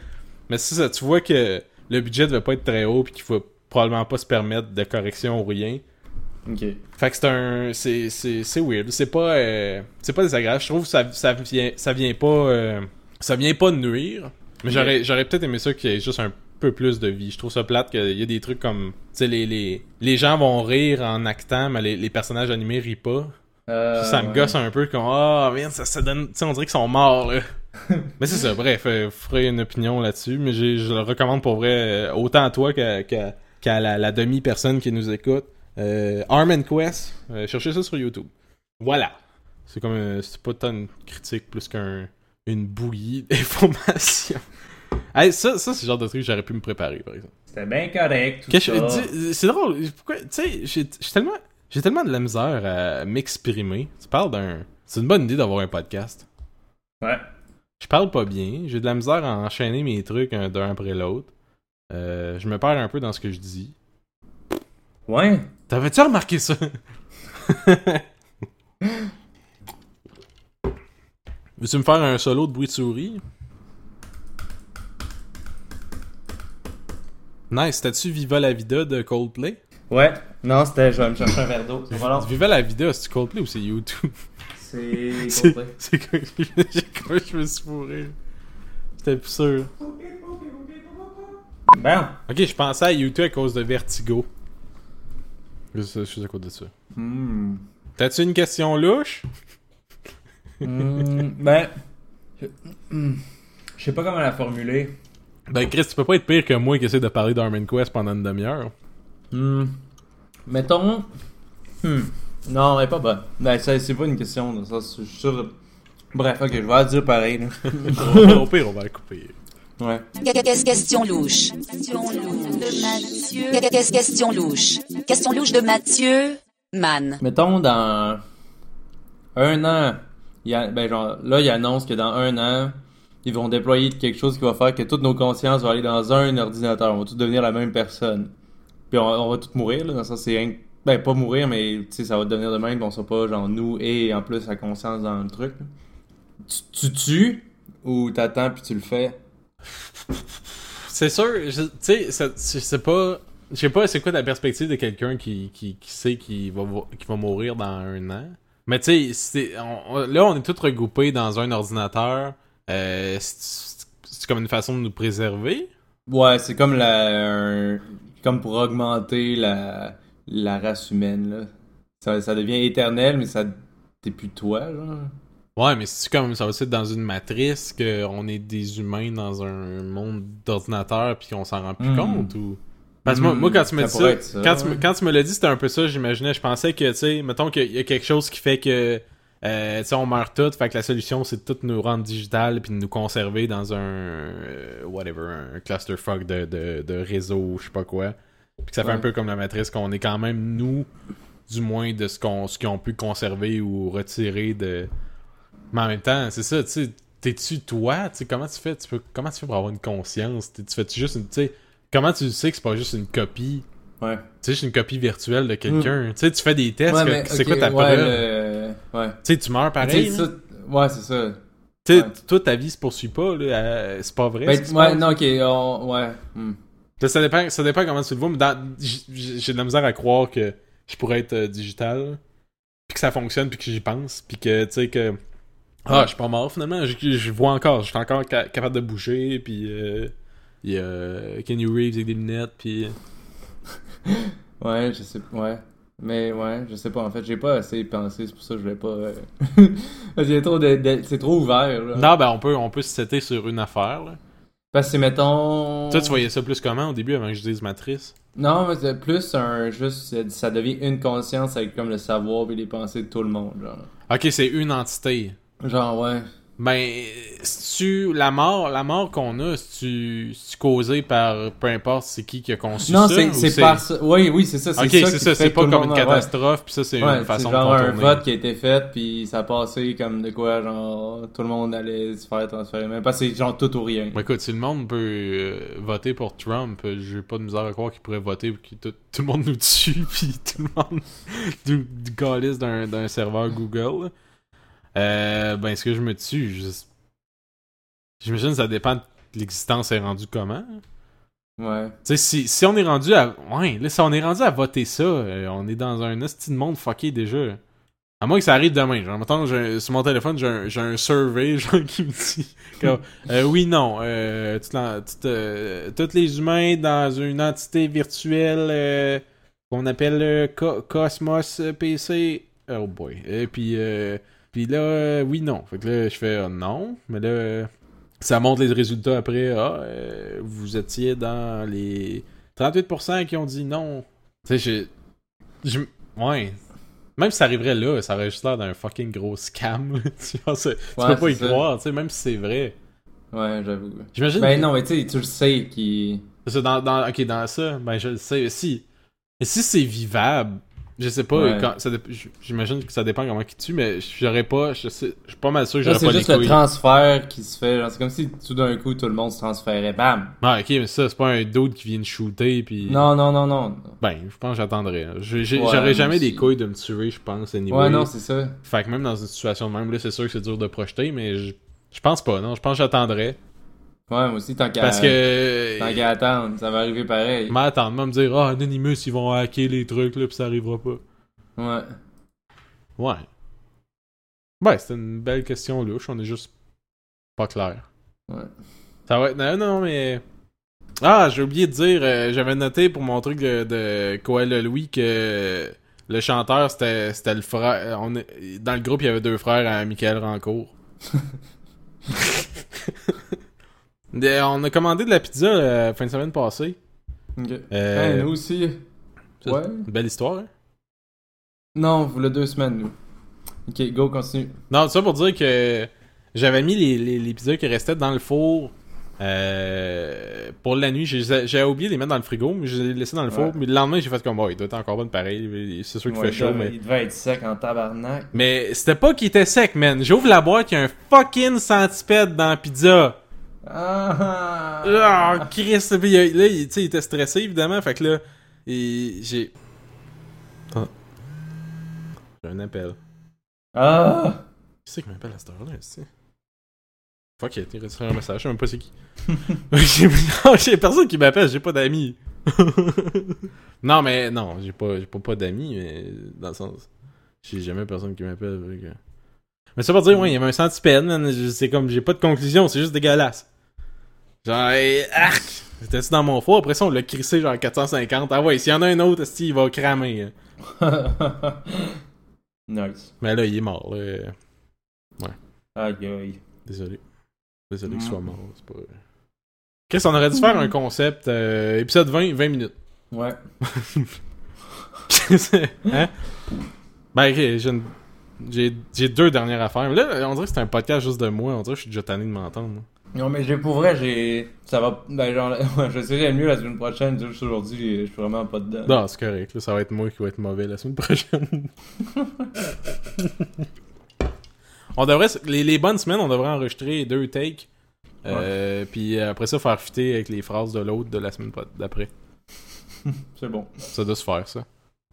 Mais c'est ça, tu vois que le budget devait pas être très haut, puis qu'il faut probablement pas se permettre de correction ou rien. Ok. Fait que c'est un. C'est, c'est, c'est weird. C'est pas. euh, c'est pas désagréable. Je trouve que ça, ça vient. Ça vient pas. euh, ça vient pas nuire. Mais j'aurais, j'aurais peut-être aimé ça qu'il y ait juste un peu plus de vie. Je trouve ça plate qu'il y a des trucs comme. Tu sais, les, les, les gens vont rire en actant, mais les, les personnages animés rient pas. Euh, ça me ouais. gosse un peu comme Ah, merde, ça, ça donne. Tu sais, on dirait qu'ils sont morts, là. [LAUGHS] mais c'est ça, bref, euh, vous ferez une opinion là-dessus. Mais je le recommande pour vrai, autant à toi qu'à la, la demi-personne qui nous écoute. Euh, Arm and Quest, euh, cherchez ça sur YouTube. Voilà. C'est comme. euh, c'est pas tant une critique plus qu'un une bouillie [LAUGHS] d'informations. Hey, ça, ça c'est le genre de truc que j'aurais pu me préparer, par exemple. C'était bien correct, tout ça. C'est drôle. Pourquoi, tu sais, j'ai tellement, j'ai tellement de la misère à m'exprimer. Tu parles d'un. C'est une bonne idée d'avoir un podcast. Ouais. Je parle pas bien. J'ai de la misère à enchaîner mes trucs un d'un après l'autre. Euh, je me perds un peu dans ce que je dis. Ouais. T'avais-tu remarqué ça? [LAUGHS] Veux-tu me faire un solo de bruit de souris? Nice, c'était-tu Viva la Vida de Coldplay? Ouais. Non, c'était. Je vais me chercher un verre d'eau. Viva la Vida, c'est Coldplay ou c'est YouTube? C'est. [LAUGHS] C'est Coldplay. c'est quoi? [LAUGHS] Je me suis fourré? J'étais plus sûr. Ben. Ok, je pensais à YouTube à cause de Vertigo. Je suis je suis à cause de ça. Hmm. T'as-tu une question louche? [LAUGHS] Hmm, ben. je- hmm. Je sais pas comment la formuler. Ben Chris, tu peux pas être pire que moi qui essaie de parler d'Armin Quest pendant une demi-heure. Hmm. Mettons. Hmm. Non, elle est pas bonne. Ben, ça, c'est pas une question. sens, je suis sûr. Bref, ok, je vais la dire pareil. [LAUGHS] Au pire, on va la couper. Ouais. Qu'est-ce question louche Question louche de Mathieu. Qu'est-ce question louche Question louche de Mathieu Man. Mettons dans un an, il y a, ben genre, là, il annonce que dans un an, ils vont déployer quelque chose qui va faire que toutes nos consciences vont aller dans un ordinateur. On va tous devenir la même personne. Puis on, on va tous mourir, là, dans sens, c'est Ben, pas mourir, mais ça va devenir de même, on sera pas, genre, nous et en plus la conscience dans le truc. Tu, tu tues ou t'attends puis tu le fais? C'est sûr, tu sais, sais pas. Je sais pas c'est quoi la perspective de quelqu'un qui, qui, qui sait qu'il va, va mourir dans un an. Mais tu sais, c'est- là, on est tous regroupés dans un ordinateur. Euh, c'est c'est comme une façon de nous préserver. Ouais, c'est comme la. comme pour augmenter la, la race humaine, là. Ça, ça devient éternel, mais ça. T'es plus toi, genre. Ouais, mais c'est comme ça va être dans une matrice qu'on est des humains dans un monde d'ordinateur puis qu'on s'en rend plus Hmm. compte ou? Parce que moi, Hmm, moi, quand tu me ça dis ça, quand, tu, me- ouais. quand tu me l'as dit, c'était un peu ça, j'imaginais. Je pensais que, tu sais, mettons qu'il y a quelque chose qui fait que, euh, tu sais, on meurt tous, fait que la solution, c'est de tout nous rendre digital puis de nous conserver dans un, euh, whatever, un clusterfuck de, de, de réseau, je sais pas quoi. Puis que ça fait Ouais. un peu comme la matrice, qu'on est quand même, nous, du moins, de ce qu'on ce qu'ils ont pu conserver ou retirer de... Mais en même temps, c'est ça, tu sais, t'es-tu toi? Tu sais, comment tu fais? Tu peux, comment tu fais pour avoir une conscience? Tu fais-tu juste une... Tu sais, comment tu sais que c'est pas juste une copie? Ouais. Tu sais, juste une copie virtuelle de quelqu'un. Tu sais, tu fais des tests, Ouais, c'est quoi ta ouais, preuve? Ouais. Tu sais, tu meurs pareil. Ça- Ouais, c'est ça. Tu sais, toi, ta vie se poursuit pas, là. c'est pas vrai. Ben, ouais, non, ok, on- ouais. hmm. Ça, dépend, ça dépend comment tu le vois, mais dans- j'ai de la misère à croire que je pourrais être euh, digital, puis que ça fonctionne, puis que j'y pense, puis que, tu sais, que... Ah, je suis pas mort, finalement, je, je vois encore, je suis encore ca- capable de bouger, puis... euh, Il y a euh, Kenny Reeves avec des lunettes, puis... [LAUGHS] Ouais, je sais ouais. Mais ouais, je sais pas, en fait, j'ai pas assez pensé, c'est pour ça que je voulais pas... euh, [LAUGHS] a trop de, de- C'est trop ouvert, là. Non, ben, on peut, on peut se setter sur une affaire, là. Parce que, mettons... Toi, tu voyais ça plus comment, au début, avant que je dise Matrice? Non, mais c'est plus un... Juste, c'est- ça devient une conscience avec comme le savoir et les pensées de tout le monde, genre. Ok, c'est une entité. Genre, ouais. Ben, si tu la mort, la mort qu'on a, si tu, si tu causé par peu importe c'est qui qui a conçu Non, ça, c'est ou c'est par ça. Oui, oui, c'est ça. Ok, C'est ça, c'est pas comme une catastrophe, puis ça c'est une façon de genre un vote qui a été fait, puis ça a passé comme de quoi, genre, tout le monde allait se faire transférer. Mais parce que c'est genre tout ou rien. Ben, écoute, si le monde peut euh, voter pour Trump, euh, j'ai pas de misère à croire qu'il pourrait voter pour que tout, tout le monde nous tue, [LAUGHS] puis tout le monde calice d'un d'un serveur Google. Euh, ben, est-ce que je me tue? J'imagine que ça dépend de l'existence est rendue comment. Ouais. Tu sais, si, si on est rendu à. Ouais, là, si on est rendu à voter ça, euh, on est dans un de monde fucké déjà. À moins que ça arrive demain. Genre, mettons, sur mon téléphone, j'ai un, un survey [LAUGHS] genre, qui me dit comme, [LAUGHS] euh, oui, non. Euh, euh, tous les humains dans une entité virtuelle euh, qu'on appelle Co- Cosmos PC. Oh boy. Et puis, euh, puis là, euh, oui, non. Fait que là, je fais euh, non. Mais là. ça montre les résultats après. Ah, euh, vous étiez dans les 38% qui ont dit non. Tu sais, j'ai. je- Ouais. Même si ça arriverait là, ça aurait juste l'air d'un fucking gros scam. [LAUGHS] tu peux pas y ça. croire, tu sais, même si c'est vrai. Ouais, j'avoue. J'imagine. Ben que- non, mais tu sais, tu le sais qui. dans, dans- ok, dans ça, ben je le sais. Si, si c'est vivable, je sais pas, Ouais. quand, ça j'imagine que ça dépend comment qui tue, mais j'aurais pas, je sais, je suis pas mal sûr que j'aurais c'est pas les juste le transfert qui se fait. C'est comme si tout d'un coup tout le monde se transférait. Bam! Ah, ok, mais ça, c'est pas un dude qui vient de shooter, puis. Non, non, non, non. Ben, je pense que j'attendrais. Ouais, J'aurais jamais des couilles de me tuer, je pense, anyway. Ouais, non, c'est ça. Fait que même dans une situation de même, là, c'est sûr que c'est dur de projeter, mais je, je pense pas, non. Je pense que j'attendrais. Ouais, moi aussi, tant qu'à Parce que. tant qu'à attendre, ça va arriver pareil. Mais attends, de me dire, ah, Anonymous, ils vont hacker les trucs, là, pis ça arrivera pas. Ouais. Ouais. Ouais, c'était une belle question louche, on est juste pas clair. Ouais. Ça va être. Non, non, mais. Ah, j'ai oublié de dire, euh, j'avais noté pour mon truc de, de Koala Louis que le chanteur c'était c'était le frère. On est- dans le groupe, il y avait deux frères à Michael Rancourt. [LAUGHS] [LAUGHS] On a commandé de la pizza la fin de semaine passée. Ok. Euh, nous aussi. Ça, Ouais. Une belle histoire, hein? Non, vous le deux semaines, nous. Ok, go, continue. Non, ça pour dire que j'avais mis les, les, les pizzas qui restaient dans le four euh, pour la nuit. J'ai- J'avais oublié de les mettre dans le frigo, mais je les ai laissés dans le four. Ouais. Mais le lendemain, j'ai fait comme, oh, il doit être encore bon pareil. C'est sûr qu'il Ouais, fait chaud, il devait- mais. Il devait être sec en tabarnak. Mais c'était pas qu'il était sec, man. J'ouvre la boîte, il y a un fucking centipède dans la pizza. Ah! Ah, Chris, puis là, il, était stressé, évidemment. Fait que là, j'ai. Ah. J'ai un appel. Ah! Qui c'est qui m'appelle à cette heure-là, c'est Fuck it, il reste un message, je sais même pas c'est qui. [LAUGHS] j'ai non, j'ai personne qui m'appelle, j'ai pas d'amis. [LAUGHS] non, mais non, j'ai pas, j'ai pas, pas d'amis, mais dans le sens. J'ai jamais personne qui m'appelle. que- Mais ça pour dire, ouais, il y avait un centipède, C'est comme, j'ai pas de conclusion, c'est juste dégueulasse. Genre, eh, arc! C'était-tu dans mon four? Après ça, on l'a crissé genre 450. Ah ouais, s'il y en a un autre, il va cramer. hein. [LAUGHS] nice. Mais là, il est mort, là. Aïe aïe. Désolé. Désolé qu'il Mm. soit mort. C'est pas... Chris, on aurait dû faire un concept euh, épisode 20, 20 minutes. Ouais. [LAUGHS] hein? Ben, ok, j'ai, une- j'ai, j'ai deux dernières affaires. Là, on dirait que c'est un podcast juste de moi. On dirait que je suis déjà tanné de m'entendre. Non, mais j'ai pour vrai, j'ai. Ça va. Ben, genre, [LAUGHS] je j'aime mieux la semaine prochaine. Juste aujourd'hui, je suis vraiment pas dedans. Non, c'est correct. Là, ça va être moi qui va être mauvais la semaine prochaine. [LAUGHS] on devrait... Les, les bonnes semaines, on devrait enregistrer deux takes. Euh, Puis après ça, faire fitter avec les phrases de l'autre de la semaine d'après. [LAUGHS] C'est bon. Ça doit se faire, ça.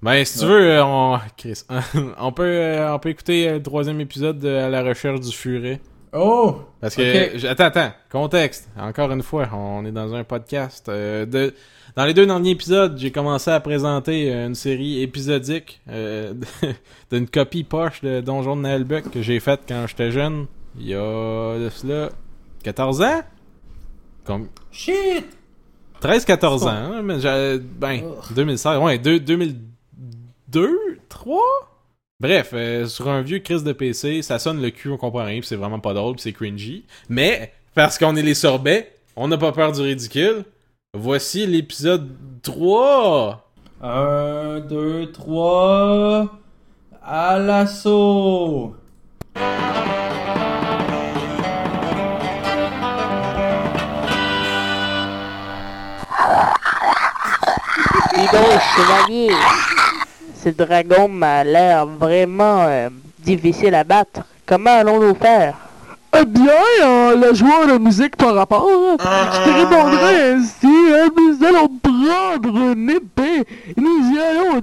Ben, si tu veux, euh, on... [LAUGHS] Chris, [LAUGHS] on, peut, euh, on peut écouter euh, le troisième épisode de À la recherche du furet. Oh! Parce que... Attends, attends. Contexte. Encore une fois, on est dans un podcast. De... Dans les deux derniers épisodes, j'ai commencé à présenter une série épisodique [LAUGHS] d'une copie poche de Donjon de Naelbeck que j'ai faite quand j'étais jeune. Il y a de cela 14 ans? Comme... Shit! 13-14 ans, hein, ben, 2016, ouais, 2012 2, 3. Bref, euh, sur un vieux crise de PC, ça sonne le cul, on comprend rien, c'est vraiment pas drôle, c'est cringy. Mais, parce qu'on est les sorbets, on n'a pas peur du ridicule. Voici l'épisode 3. 1, 2, 3. À l'assaut. Dis donc, chevalier ce dragon m'a l'air vraiment euh, difficile à battre. Comment allons-nous faire? Eh bien, euh, le joueur de musique par rapport, je te répondrai ainsi, euh, nous allons prendre une épée, et nous y allons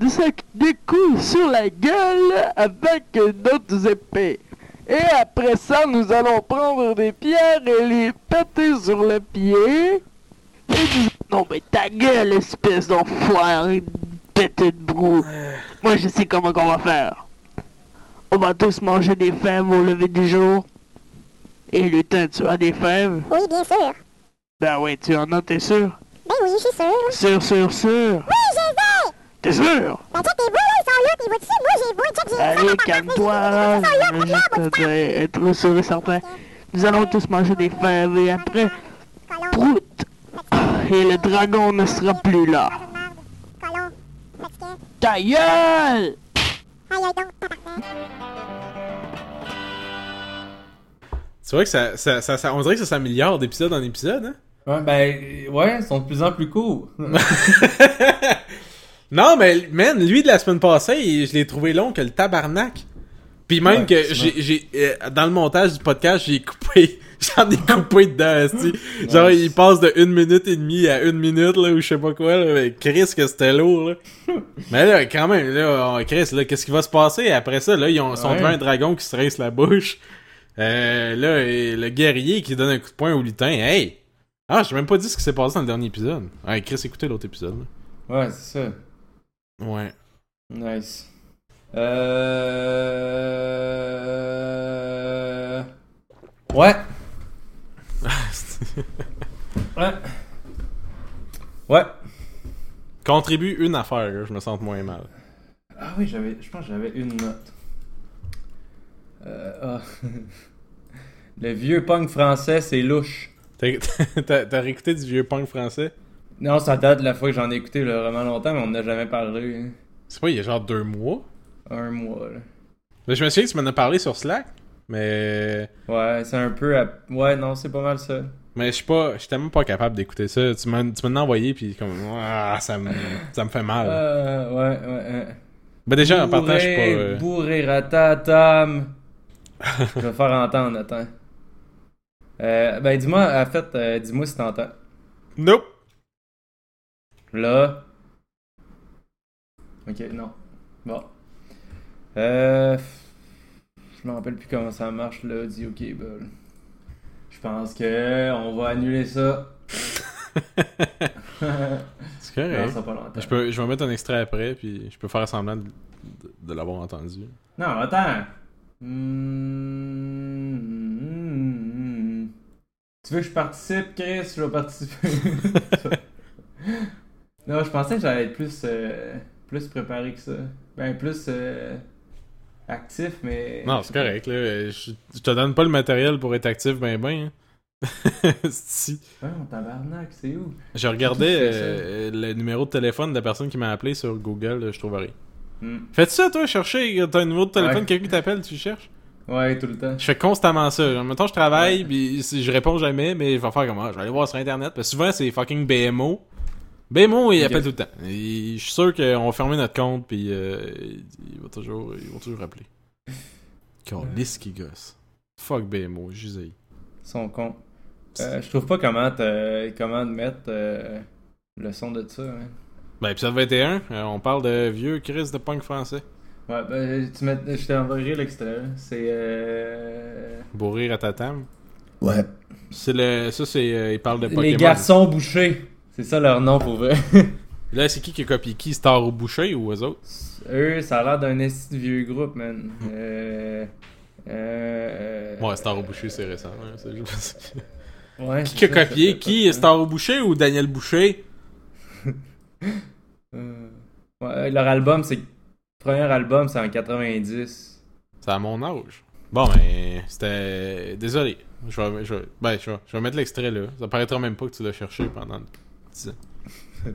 des coups sur la gueule avec d'autres épées. Et après ça, nous allons prendre des pierres et les péter sur le pied. Et nous... Non mais ta gueule, espèce d'enfoiré, pété de brou. Moi je sais comment qu'on va faire. On va tous manger des fèves au lever du jour. Et lutin, tu as des fèves? Oui, bien sûr. Ben oui, tu en as, t'es sûr? Ben oui, je suis sûr. Sûr, sûr, sûr. Oui, je vais! T'es sûr? Ben check les là, ils sont là, puis vois-tu, moi j'ai beau, check, j'ai Allez, calme-toi là, juste être sûr et certain. Nous allons tous manger des fèves et après, prout. Et le dragon ne sera plus là. Ta gueule tabarnak. Tu vois que ça, ça, ça, ça- on dirait que ça s'améliore d'épisode en épisode, hein? Ouais, ben, ouais, ils sont de plus en plus courts. [LAUGHS] Non, mais, man, lui de la semaine passée, je l'ai trouvé long que le tabarnak. Puis même Ouais, que c'est j'ai, j'ai euh, dans le montage du podcast, j'ai coupé, J'en ai coupé dedans, esti. Genre, il passe de une minute et demie à une minute, là, ou je sais pas quoi, là. mais Chris, que c'était lourd, là. [LAUGHS] Mais là, quand même, là, on- Chris, là, qu'est-ce qui va se passer après ça? Là, ils ont, sont Ouais. devant un dragon qui se rince la bouche. Euh, là, et le guerrier qui donne un coup de poing au lutin. Hey! Ah, j'ai même pas dit ce qui s'est passé dans le dernier épisode. Ouais, Chris, écoutez l'autre épisode, là. Ouais, c'est ça. Ouais. Nice. Euh... Ouais. Ouais. Contribue une affaire, là, je me sens moins mal. Ah oui, j'avais, je pense que j'avais une note. Euh, ah. [LAUGHS] Le vieux punk français, c'est louche. [LAUGHS] T'as- réécouté du vieux punk français? Non, ça date de la fois que j'en ai écouté là, vraiment longtemps, mais on n'a jamais parlé. hein. C'est pas, il y a genre deux mois? Un mois, là. Mais je me souviens que tu m'en as parlé sur Slack, mais... Ouais, c'est un peu... à- Ouais, non, c'est pas mal ça. Mais je suis pas, je suis tellement pas capable d'écouter ça. Tu m'as, tu m'en as envoyé puis comme, ah, ça me, ça me fait mal. Euh, ouais, ouais, ouais. Ben déjà en partant, je suis pas. Bourré, euh, bourré, ratatam. je vais faire entendre, attends. Euh, ben dis-moi, en fait, euh, dis-moi si t'entends. Nope. Là. Ok, non. Bon. Euh. Je me rappelle plus comment ça marche là, dit ok, cable. Je pense que on va annuler ça. C'est correct. Non, ça va pas longtemps. Je peux, je vais mettre un extrait après puis je peux faire semblant de, de- de l'avoir entendu. Non, attends. Hmm. Tu veux que je participe, Chris? Je vais participer. [LAUGHS] non, je pensais que j'allais être plus, euh, plus préparé que ça. Ben, plus euh, actif, mais... Non, c'est correct là. Je, je te donne pas le matériel pour être actif ben ben. hein. [LAUGHS] si. Ouais, mon tabarnak, c'est où? Je regardais euh, le numéro de téléphone de la personne qui m'a appelé sur Google, je trouve rien. Hmm. Fais ça toi, chercher, t'as un numéro de téléphone, Ouais. quelqu'un qui t'appelle, tu cherches? Ouais, tout le temps. Je fais constamment ça. Genre, mettons, je travaille, puis je réponds jamais, mais je vais faire comment? Je vais aller voir sur Internet. Parce que souvent, c'est fucking BMO. BMO, il Ok. appelle tout le temps. Et je suis sûr qu'on va fermer notre compte, puis euh, il va toujours, ils vont toujours rappeler. [LAUGHS] Calisse qui gosse. Fuck BMO, j'usais. Son con. Euh, je trouve pas comment, te- comment te mettre euh, le son de ça. hein. Ben, épisode 21, euh, on parle de vieux Chris de punk français. Ouais, ben, tu mets, je t'enverrai l'extrait. là. C'est... Euh... Bourré Ratatam. Ouais. C'est le, ça, c'est, euh, il parle de Pokémon. Les garçons bouchés. C'est ça leur nom pour vrai. [LAUGHS] Là, c'est qui qui a copié qui? Star au boucher ou eux autres? Eux, ça a l'air d'un esti de vieux groupe, man. Euh... Euh... Ouais, Star au boucher, c'est récent. hein, c'est juste- [LAUGHS] Ouais, Qui a ça, copié ça, qui? Star au boucher ou Daniel Boucher? [LAUGHS] Euh, Ouais, leur album, c'est... Premier album, c'est en 90. C'est à mon âge. Bon, ben, c'était. Désolé. Je vais, je vais- ben, je vais, je vais mettre l'extrait là. Ça paraîtra même pas que tu l'as cherché pendant 10 ans. [LAUGHS]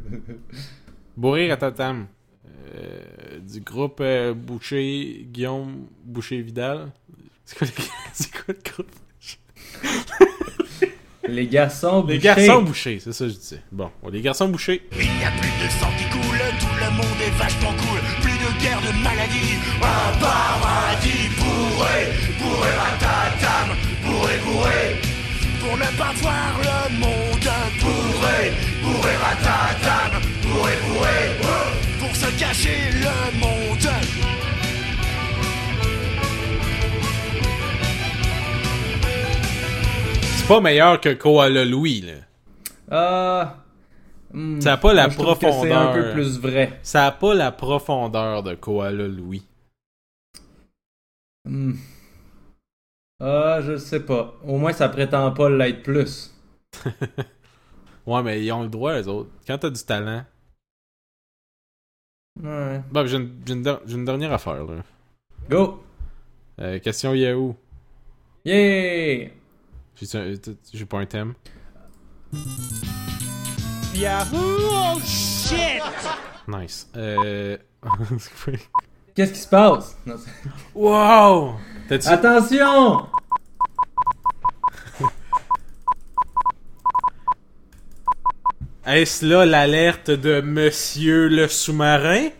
Bourré Ratatam. Euh, du groupe euh, Boucher, Guillaume Boucher-Vidal. C'est quoi, les- [LAUGHS] c'est quoi le groupe? Les garçons Les bouchés. garçons bouchés, c'est ça que je disais. Bon, les garçons bouchés. Il y a plus de sang qui coule, tout le monde est vachement cool. Plus de guerre, de maladie, un paradis bourré, bourré ratatam, bourré bourré. Pour ne pas voir le monde bourré, bourré ratatam, bourré bourré. Pour se cacher le monde. C'est pas meilleur que Koala Louis, là. Ah... hmm, Ça a pas la que C'est un profondeur. peu plus vrai. Ça a pas la profondeur de Koala Louis. Hmm. Ah, je sais pas. Au moins, ça prétend pas l'être plus. [LAUGHS] Ouais, mais ils ont le droit, les autres. Quand t'as du talent. Ouais. Bon, j'ai une, une dernière affaire, là. Go! Euh, question Yahoo. Yeah! J'ai un- t- J'ai pas un thème? Yahoo! Oh shit! Nice. Euh... [LAUGHS] Qu'est-ce qui se passe? Wow! Attention! Est-ce là l'alerte de Monsieur le sous-marin?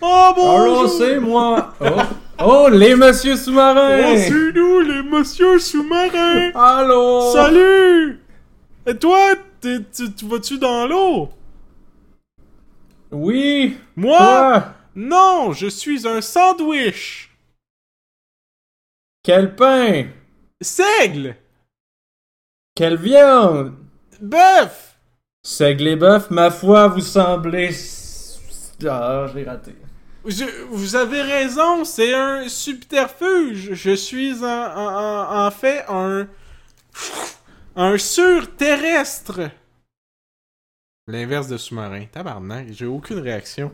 Oh bon! Alors, c'est moi! Oh! Oh, les monsieur sous-marins! Oh, c'est nous, les monsieur sous-marins! Allô? Salut! Et toi, tu, tu vas-tu dans l'eau? Oui! Moi? Toi! Non, je suis un sandwich! Quel pain! Seigle! Quelle viande! Bœuf! Bœuf, ma foi, vous semblez... Ah, j'ai raté. Je- vous avez raison, c'est un subterfuge. Je suis en, en- en- en fait un. Un surterrestre. L'inverse de sous-marin. Tabarnak, j'ai aucune réaction.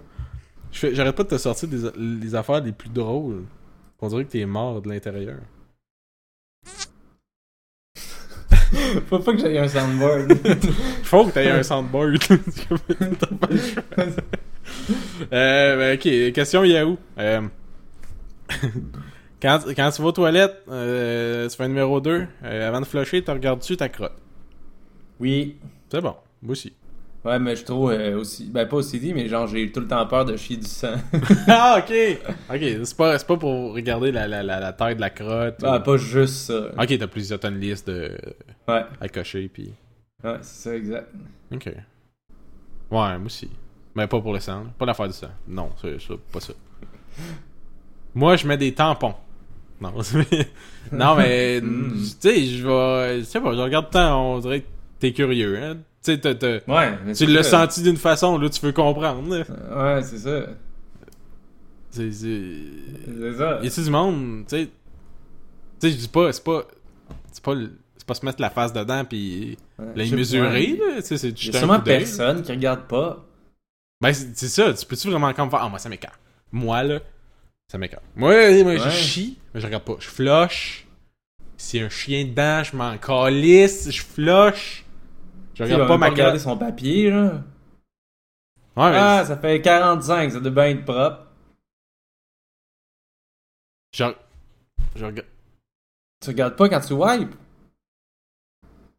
Je J'arrête pas de te sortir des, les affaires les plus drôles. On dirait que t'es mort de l'intérieur. [LAUGHS] Faut pas que j'aille un soundboard. [LAUGHS] Faut que t'aies un soundboard. [LAUGHS] Euh, ben, ok, question Yahoo. Euh, quand, quand tu vas aux toilettes, euh, tu fais un numéro 2, avant de flusher, tu regardes-tu ta crotte? oui. C'est bon, moi aussi. Ouais, mais je trouve euh, aussi... Ben, pas aussi dit, mais genre, j'ai tout le temps peur de chier du sang. [LAUGHS] ah, ok! Ok, c'est pas, pas pour regarder la, la, la, la taille de la crotte. ah, ou- pas juste ça. Ok, t'as plusieurs tonnes de liste de... Ouais. à cocher, puis... Ouais, c'est ça, exact. Ok. Ouais, moi aussi. Mais pas pour le sang. Pas l'affaire du sang. Non, c'est pas ça. [LAUGHS] Moi, je mets des tampons. Non, [LAUGHS] non mais Mm. tu sais, je vais, je sais pas, je regarde le temps, on dirait que t'es curieux, hein. Tu sais, t'as- t'as- Ouais, mais tu l'as senti d'une façon, là, tu veux comprendre. là. Ouais, c'est ça. C'est, c'est... C'est ça. Y a-tu du monde, tu sais, tu sais, je dis pas, c'est pas, c'est pas, c'est pas se mettre la face dedans puis Sais mesurer, là, tu sais, c'est Il y a sûrement personne qui regarde pas. Ben, c'est ça. Tu peux-tu vraiment comme faire Ah, moi, ça m'écarte. Moi, là, ça m'écarte. Moi, moi, je chie, mais je regarde pas. Je flush. A un chien dedans, je m'en calisse. Je flush. Je regarde pas ma regarder son papier, là. Ouais, mais Ah, ça fait 45, ça doit bien être propre. je, je regarde. Tu regardes pas quand tu wipes?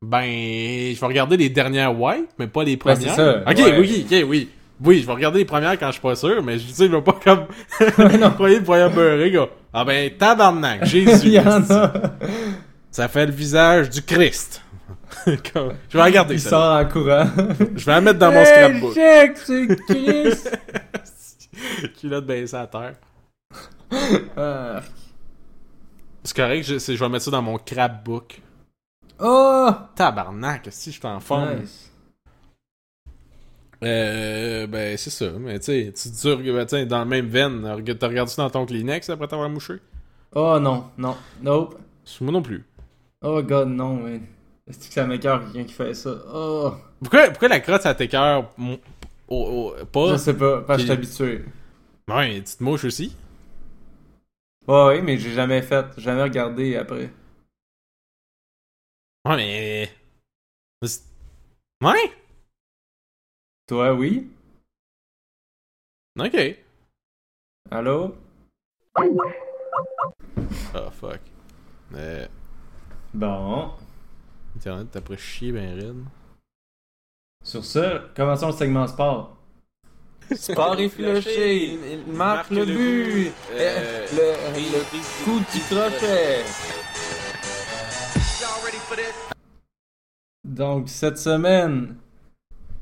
Ben, je vais regarder les dernières wipes, mais pas les premières. c'est ça, Ok, ouais. oui, ok, oui. Oui, je vais regarder les premières quand je suis pas sûr, mais je sais, je vais pas comme. Ouais, [LAUGHS] non. [LAUGHS] Croyez le beurré, gars. Ah ben, tabarnak, [LAUGHS] Jésus. Il y en a. Ça fait le visage du Christ. Comme- je vais regarder Il ça. sort en courant. Je vais la mettre dans mon scrapbook. check, c'est Chris! Culotte baissée à terre. Ah. C'est correct, je, je vais mettre ça dans mon crapbook. Oh! Tabarnak, si je t'en forme. Nice. Euh, ben, c'est ça. Mais tu sais, tu dis, ben, dans la même veine, t'as regardé ça dans ton Kleenex après t'avoir mouché? Oh non, non, nope. Moi non plus. Oh god, non, mais. Est-ce que ça m'écœure quelqu'un qui fait ça? Oh! Pourquoi, pourquoi la crotte, ça t'écœure au- au- pas? Je sais pas, parce que je suis habitué. Ouais, tu te mouches aussi? Ouais, ouais, mais j'ai jamais fait, jamais regardé après. Ouais, mais... C'est- Ouais? Toi, oui? Ok. Allô? Oh, fuck. Euh, Bon. Internet, t'as pris chier ben raide. Sur ça, commençons le segment sport. Sport et [LAUGHS] flushé, il marque le but, Euh, le, le coup du crochet. Donc, cette semaine,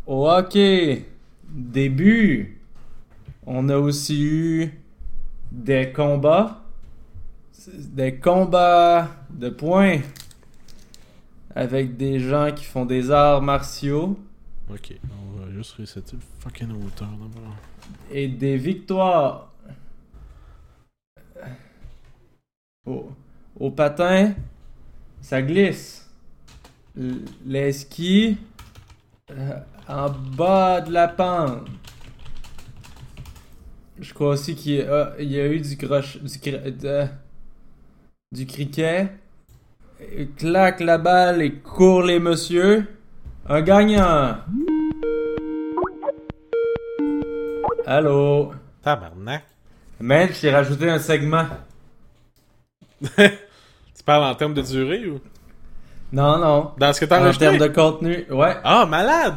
au hockey, début, on a aussi eu des combats, des combats de points avec des gens qui font des arts martiaux Ok, on va juste resetter le fucking hauteur d'abord. et des victoires. Au, au patin, ça glisse. Les skis, euh, en bas de la pente. Je crois aussi qu'il y, a- il y a eu du croche, du, de- du cricket. Et claque la balle et court les messieurs. Un gagnant. Allô? Tabarnak. Man, je t'ai rajouté un segment. [LAUGHS] Tu parles en termes de durée ou? Non, non. Dans ce que t'as En enregistré? termes de contenu, ouais. Ah, malade!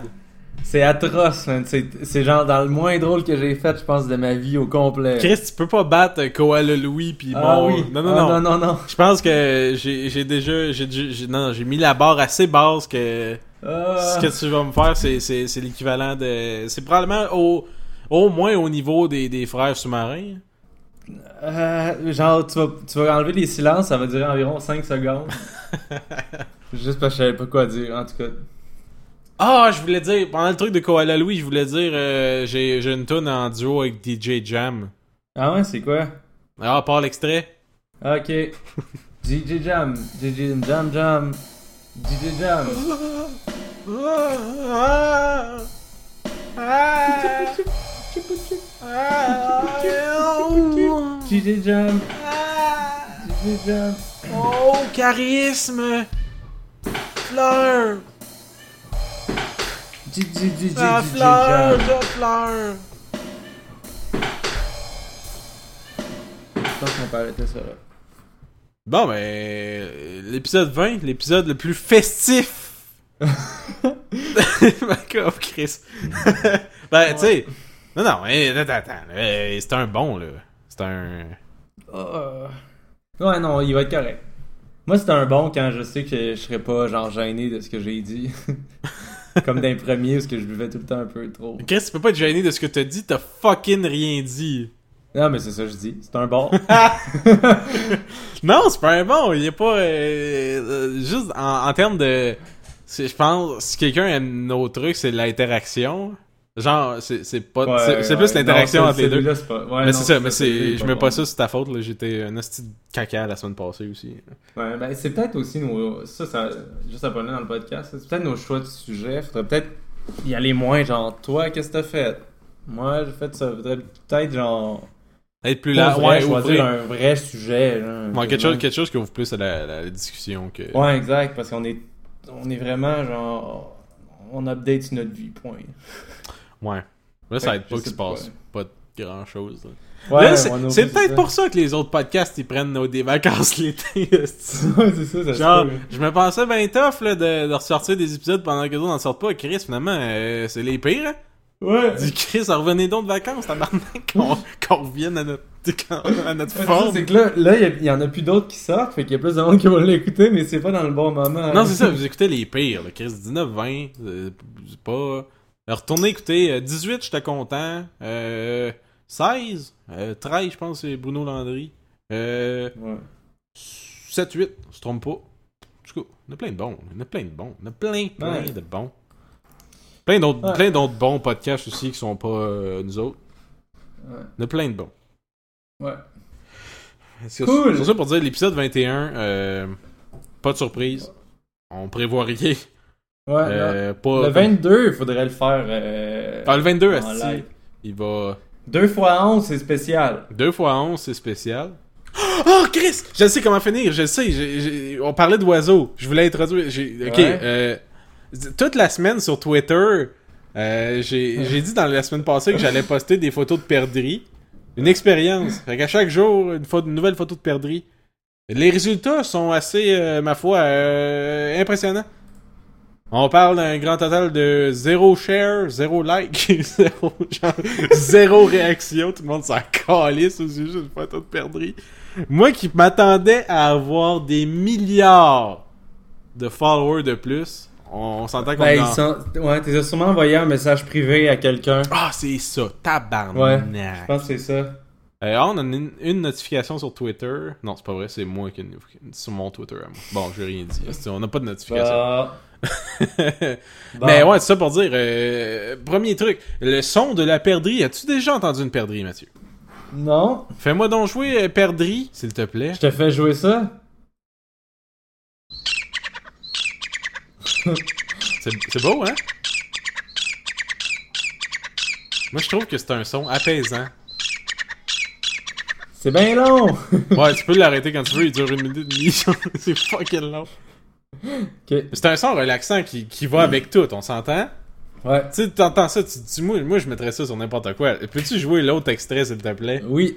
C'est atroce, man. C'est genre dans le moins drôle que j'ai fait, je pense, de ma vie au complet. Chris, tu peux pas battre Koala Louis puis Ah mon... oui. Non, non, Ah, non. non, non, non. Je pense que j'ai déjà... J'ai j'ai- non, non, j'ai mis la barre assez basse que... Ah. Ce que tu vas me faire, c'est- c'est c'est l'équivalent de... C'est probablement au, au moins au niveau des, des frères sous-marins. Euh, genre, tu vas, tu vas enlever les silences, ça va durer environ 5 secondes. [LAUGHS] Juste parce que je savais pas quoi dire, en tout cas. Ah, je voulais dire, pendant le truc de Koala Louis, je voulais dire, euh, j'ai j'ai une tune en duo avec DJ Jam. Ah ouais, c'est quoi? Ah, part l'extrait. Ok. [LAUGHS] DJ Jam, DJ Jam Jam, DJ Jam. [LAUGHS] DJ Jam, DJ Jam. Oh, charisme! Fleur! DJ, DJ fleur Jam. de fleur! Je pense qu'on peut arrêter ça là. Bon, ben, l'épisode 20, l'épisode le plus festif! [LAUGHS] [LAUGHS] D'accord, Chris. [LAUGHS] ben, tu sais, non, non, attends, attends, c'est un bon, là. C'est un... Euh, Ouais, non, il va être correct. Moi, c'est un bon quand je sais que je serais pas genre gêné de ce que j'ai dit. [LAUGHS] Comme d'un premier où ce que je buvais tout le temps un peu trop. Chris, tu peux pas être gêné de ce que t'as dit, t'as fucking rien dit. Non, mais c'est ça que je dis. C'est un bon. [LAUGHS] Non, c'est pas un bon. Il a pas. euh, juste en, en termes de. Je pense, si quelqu'un aime nos trucs, c'est l'interaction. Genre, c'est c'est pas. Ouais, c'est ouais. plus l'interaction entre les deux. c'est pas- ouais, mais c'est ça, mais c'est. est Je mets pas ça sur ta faute, là. J'étais un hostie de caca la semaine passée aussi. Ouais, ben c'est peut-être aussi nos. Ça, ça juste à parler dans le podcast. C'est peut-être nos choix de sujet. Faudrait peut-être y aller moins, genre, toi, qu'est-ce que t'as fait? Moi, j'ai fait ça. Faudrait peut-être, genre. Être plus là. vrai, Ouais, choisir ouvrir. un vrai sujet. Genre, Ouais, quelque chose, quelque chose qui ouvre plus à la, la- la discussion que. Ouais, exact, parce qu'on est, on est vraiment genre, on update notre vie, point. Ouais. Là, ça aide pas qu'il se passe pas grand chose. Ouais, c'est peut-être pour ça que les autres podcasts ils prennent nos- des vacances [LAUGHS] l'été. [LAUGHS] Ouais, c'est ça, ça Genre, peut. je me pensais bien tough là, de, de ressortir des épisodes pendant que les autres n'en sortent pas. Chris, finalement, euh, c'est les pires. Hein? Ouais. Dis Chris, revenez donc de vacances, tabarnak, [LAUGHS] qu'on qu'on revienne à notre, à notre Ouais, forme. C'est que là, là, il y en a plus d'autres qui sortent, fait qu'il y a plus de monde qui va l'écouter, mais c'est pas dans le bon moment. Non, c'est ça, vous écoutez les pires. Là. Chris, 19, 20, euh, c'est pas... Retournez écouter euh, 18, j'étais content. Euh, 16, euh, 13, je pense, c'est Bruno Landry. Euh, Ouais. 7, 8, on se trompe pas. En tout cas, il y en a plein de bons. Il y en a plein de bons. En a plein, plein Ouais. de bons. Plein d'autres Ouais. plein d'autres bons podcasts aussi qui sont pas euh, nous autres. Ouais. Il y en a plein de bons. Ouais. C'est Cool. Ça pour dire l'épisode 21, euh, pas de surprise. On prévoit rien. Ouais, Euh, pas, Le 22, il faudrait le faire. Euh, Ah, le 22, en asti, live. il va. 2 fois 11, c'est spécial. 2 fois 11, c'est spécial. [GASPS] Oh, Chris! Je sais comment finir, je sais. On parlait d'oiseaux. Je voulais introduire. j'ai- Ok, Ouais. euh, toute la semaine sur Twitter, euh, j'ai j'ai dit dans la semaine passée que j'allais poster des photos de perdrix. Une expérience. Fait qu'à chaque jour, une, nouvelle photo de perdrix. Les résultats sont assez, euh, ma foi, euh, impressionnants. On parle d'un grand total de zéro share, zéro like, [LAUGHS] zéro, genre, zéro réaction. Tout le monde s'en calisse au sujet d'une photo de perdrix. Moi qui m'attendais à avoir des milliards de followers de plus, on, on s'entend qu'on Ben, dans- sont... Ouais, t'as sûrement envoyé un message privé à quelqu'un. Ah, c'est ça, Ouais, tabarnak. je pense que c'est ça. Euh, on a une, une notification sur Twitter. Non, c'est pas vrai, c'est moi qui ai une sur mon Twitter à moi. Bon, j'ai rien dit. On n'a pas de notification. Bah, [LAUGHS] Bon. Mais ouais, c'est ça pour dire. euh, premier truc, le son de la perdrix. As-tu déjà entendu une perdrix, Mathieu? Non, Fais-moi donc jouer euh, perdrix, s'il te plaît. je te fais jouer ça? C'est beau, hein? Moi, je trouve que c'est un son apaisant. C'est bien long. [LAUGHS] Ouais, tu peux l'arrêter quand tu veux, il dure une minute et demie. [LAUGHS] c'est fucking long. C'est un son relaxant qui, qui va avec tout, on s'entend? Ouais. Tu sais, t'entends ça, tu dis, moi, moi je mettrais ça sur n'importe quoi. Peux-tu jouer l'autre extrait, s'il te plaît? Oui.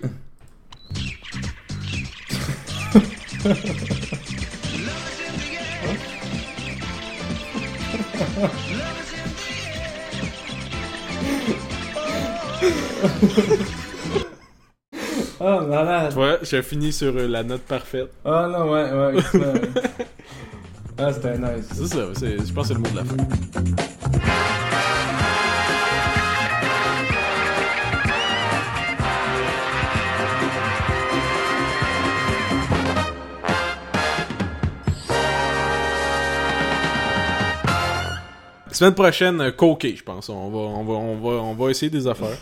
[LAUGHS] Oh, malade. Tu vois, j'ai fini sur euh, la note parfaite. Ah non, ouais, ouais. [LAUGHS] ah, c'était nice. C'est ça, je pense que c'est le mot de la fin. Semaine prochaine, euh, coquet, je pense. On va, on va, on va, on va essayer des affaires.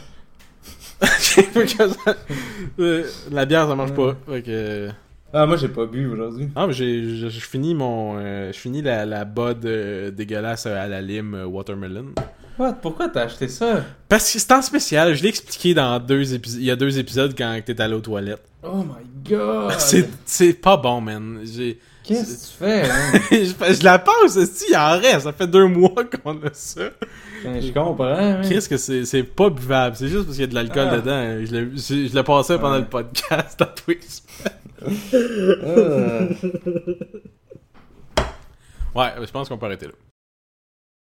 [LAUGHS] La bière, ça marche pas. Fait que... Ah, moi, j'ai pas bu aujourd'hui. Ah, mais j'ai, je, finis mon, euh, je finis la, la bod euh, dégueulasse à la lime euh, watermelon. What? Pourquoi t'as acheté ça? Parce que c'est en spécial. Je l'ai expliqué dans deux épisodes. Il y a deux épisodes quand t'es allé aux toilettes. Oh my god! [LAUGHS] C'est, c'est pas bon, man. J'ai, Qu'est-ce que tu fais, hein? [LAUGHS] je, je la pense, si, il en reste. Ça fait deux mois qu'on a ça. Ben, je comprends? Qu'est-ce que c'est, c'est pas buvable. C'est juste parce qu'il y a de l'alcool Ah. dedans. Je l'ai, je, passé pendant le podcast à Twix. [LAUGHS] Ah. Ouais, je pense qu'on peut arrêter là.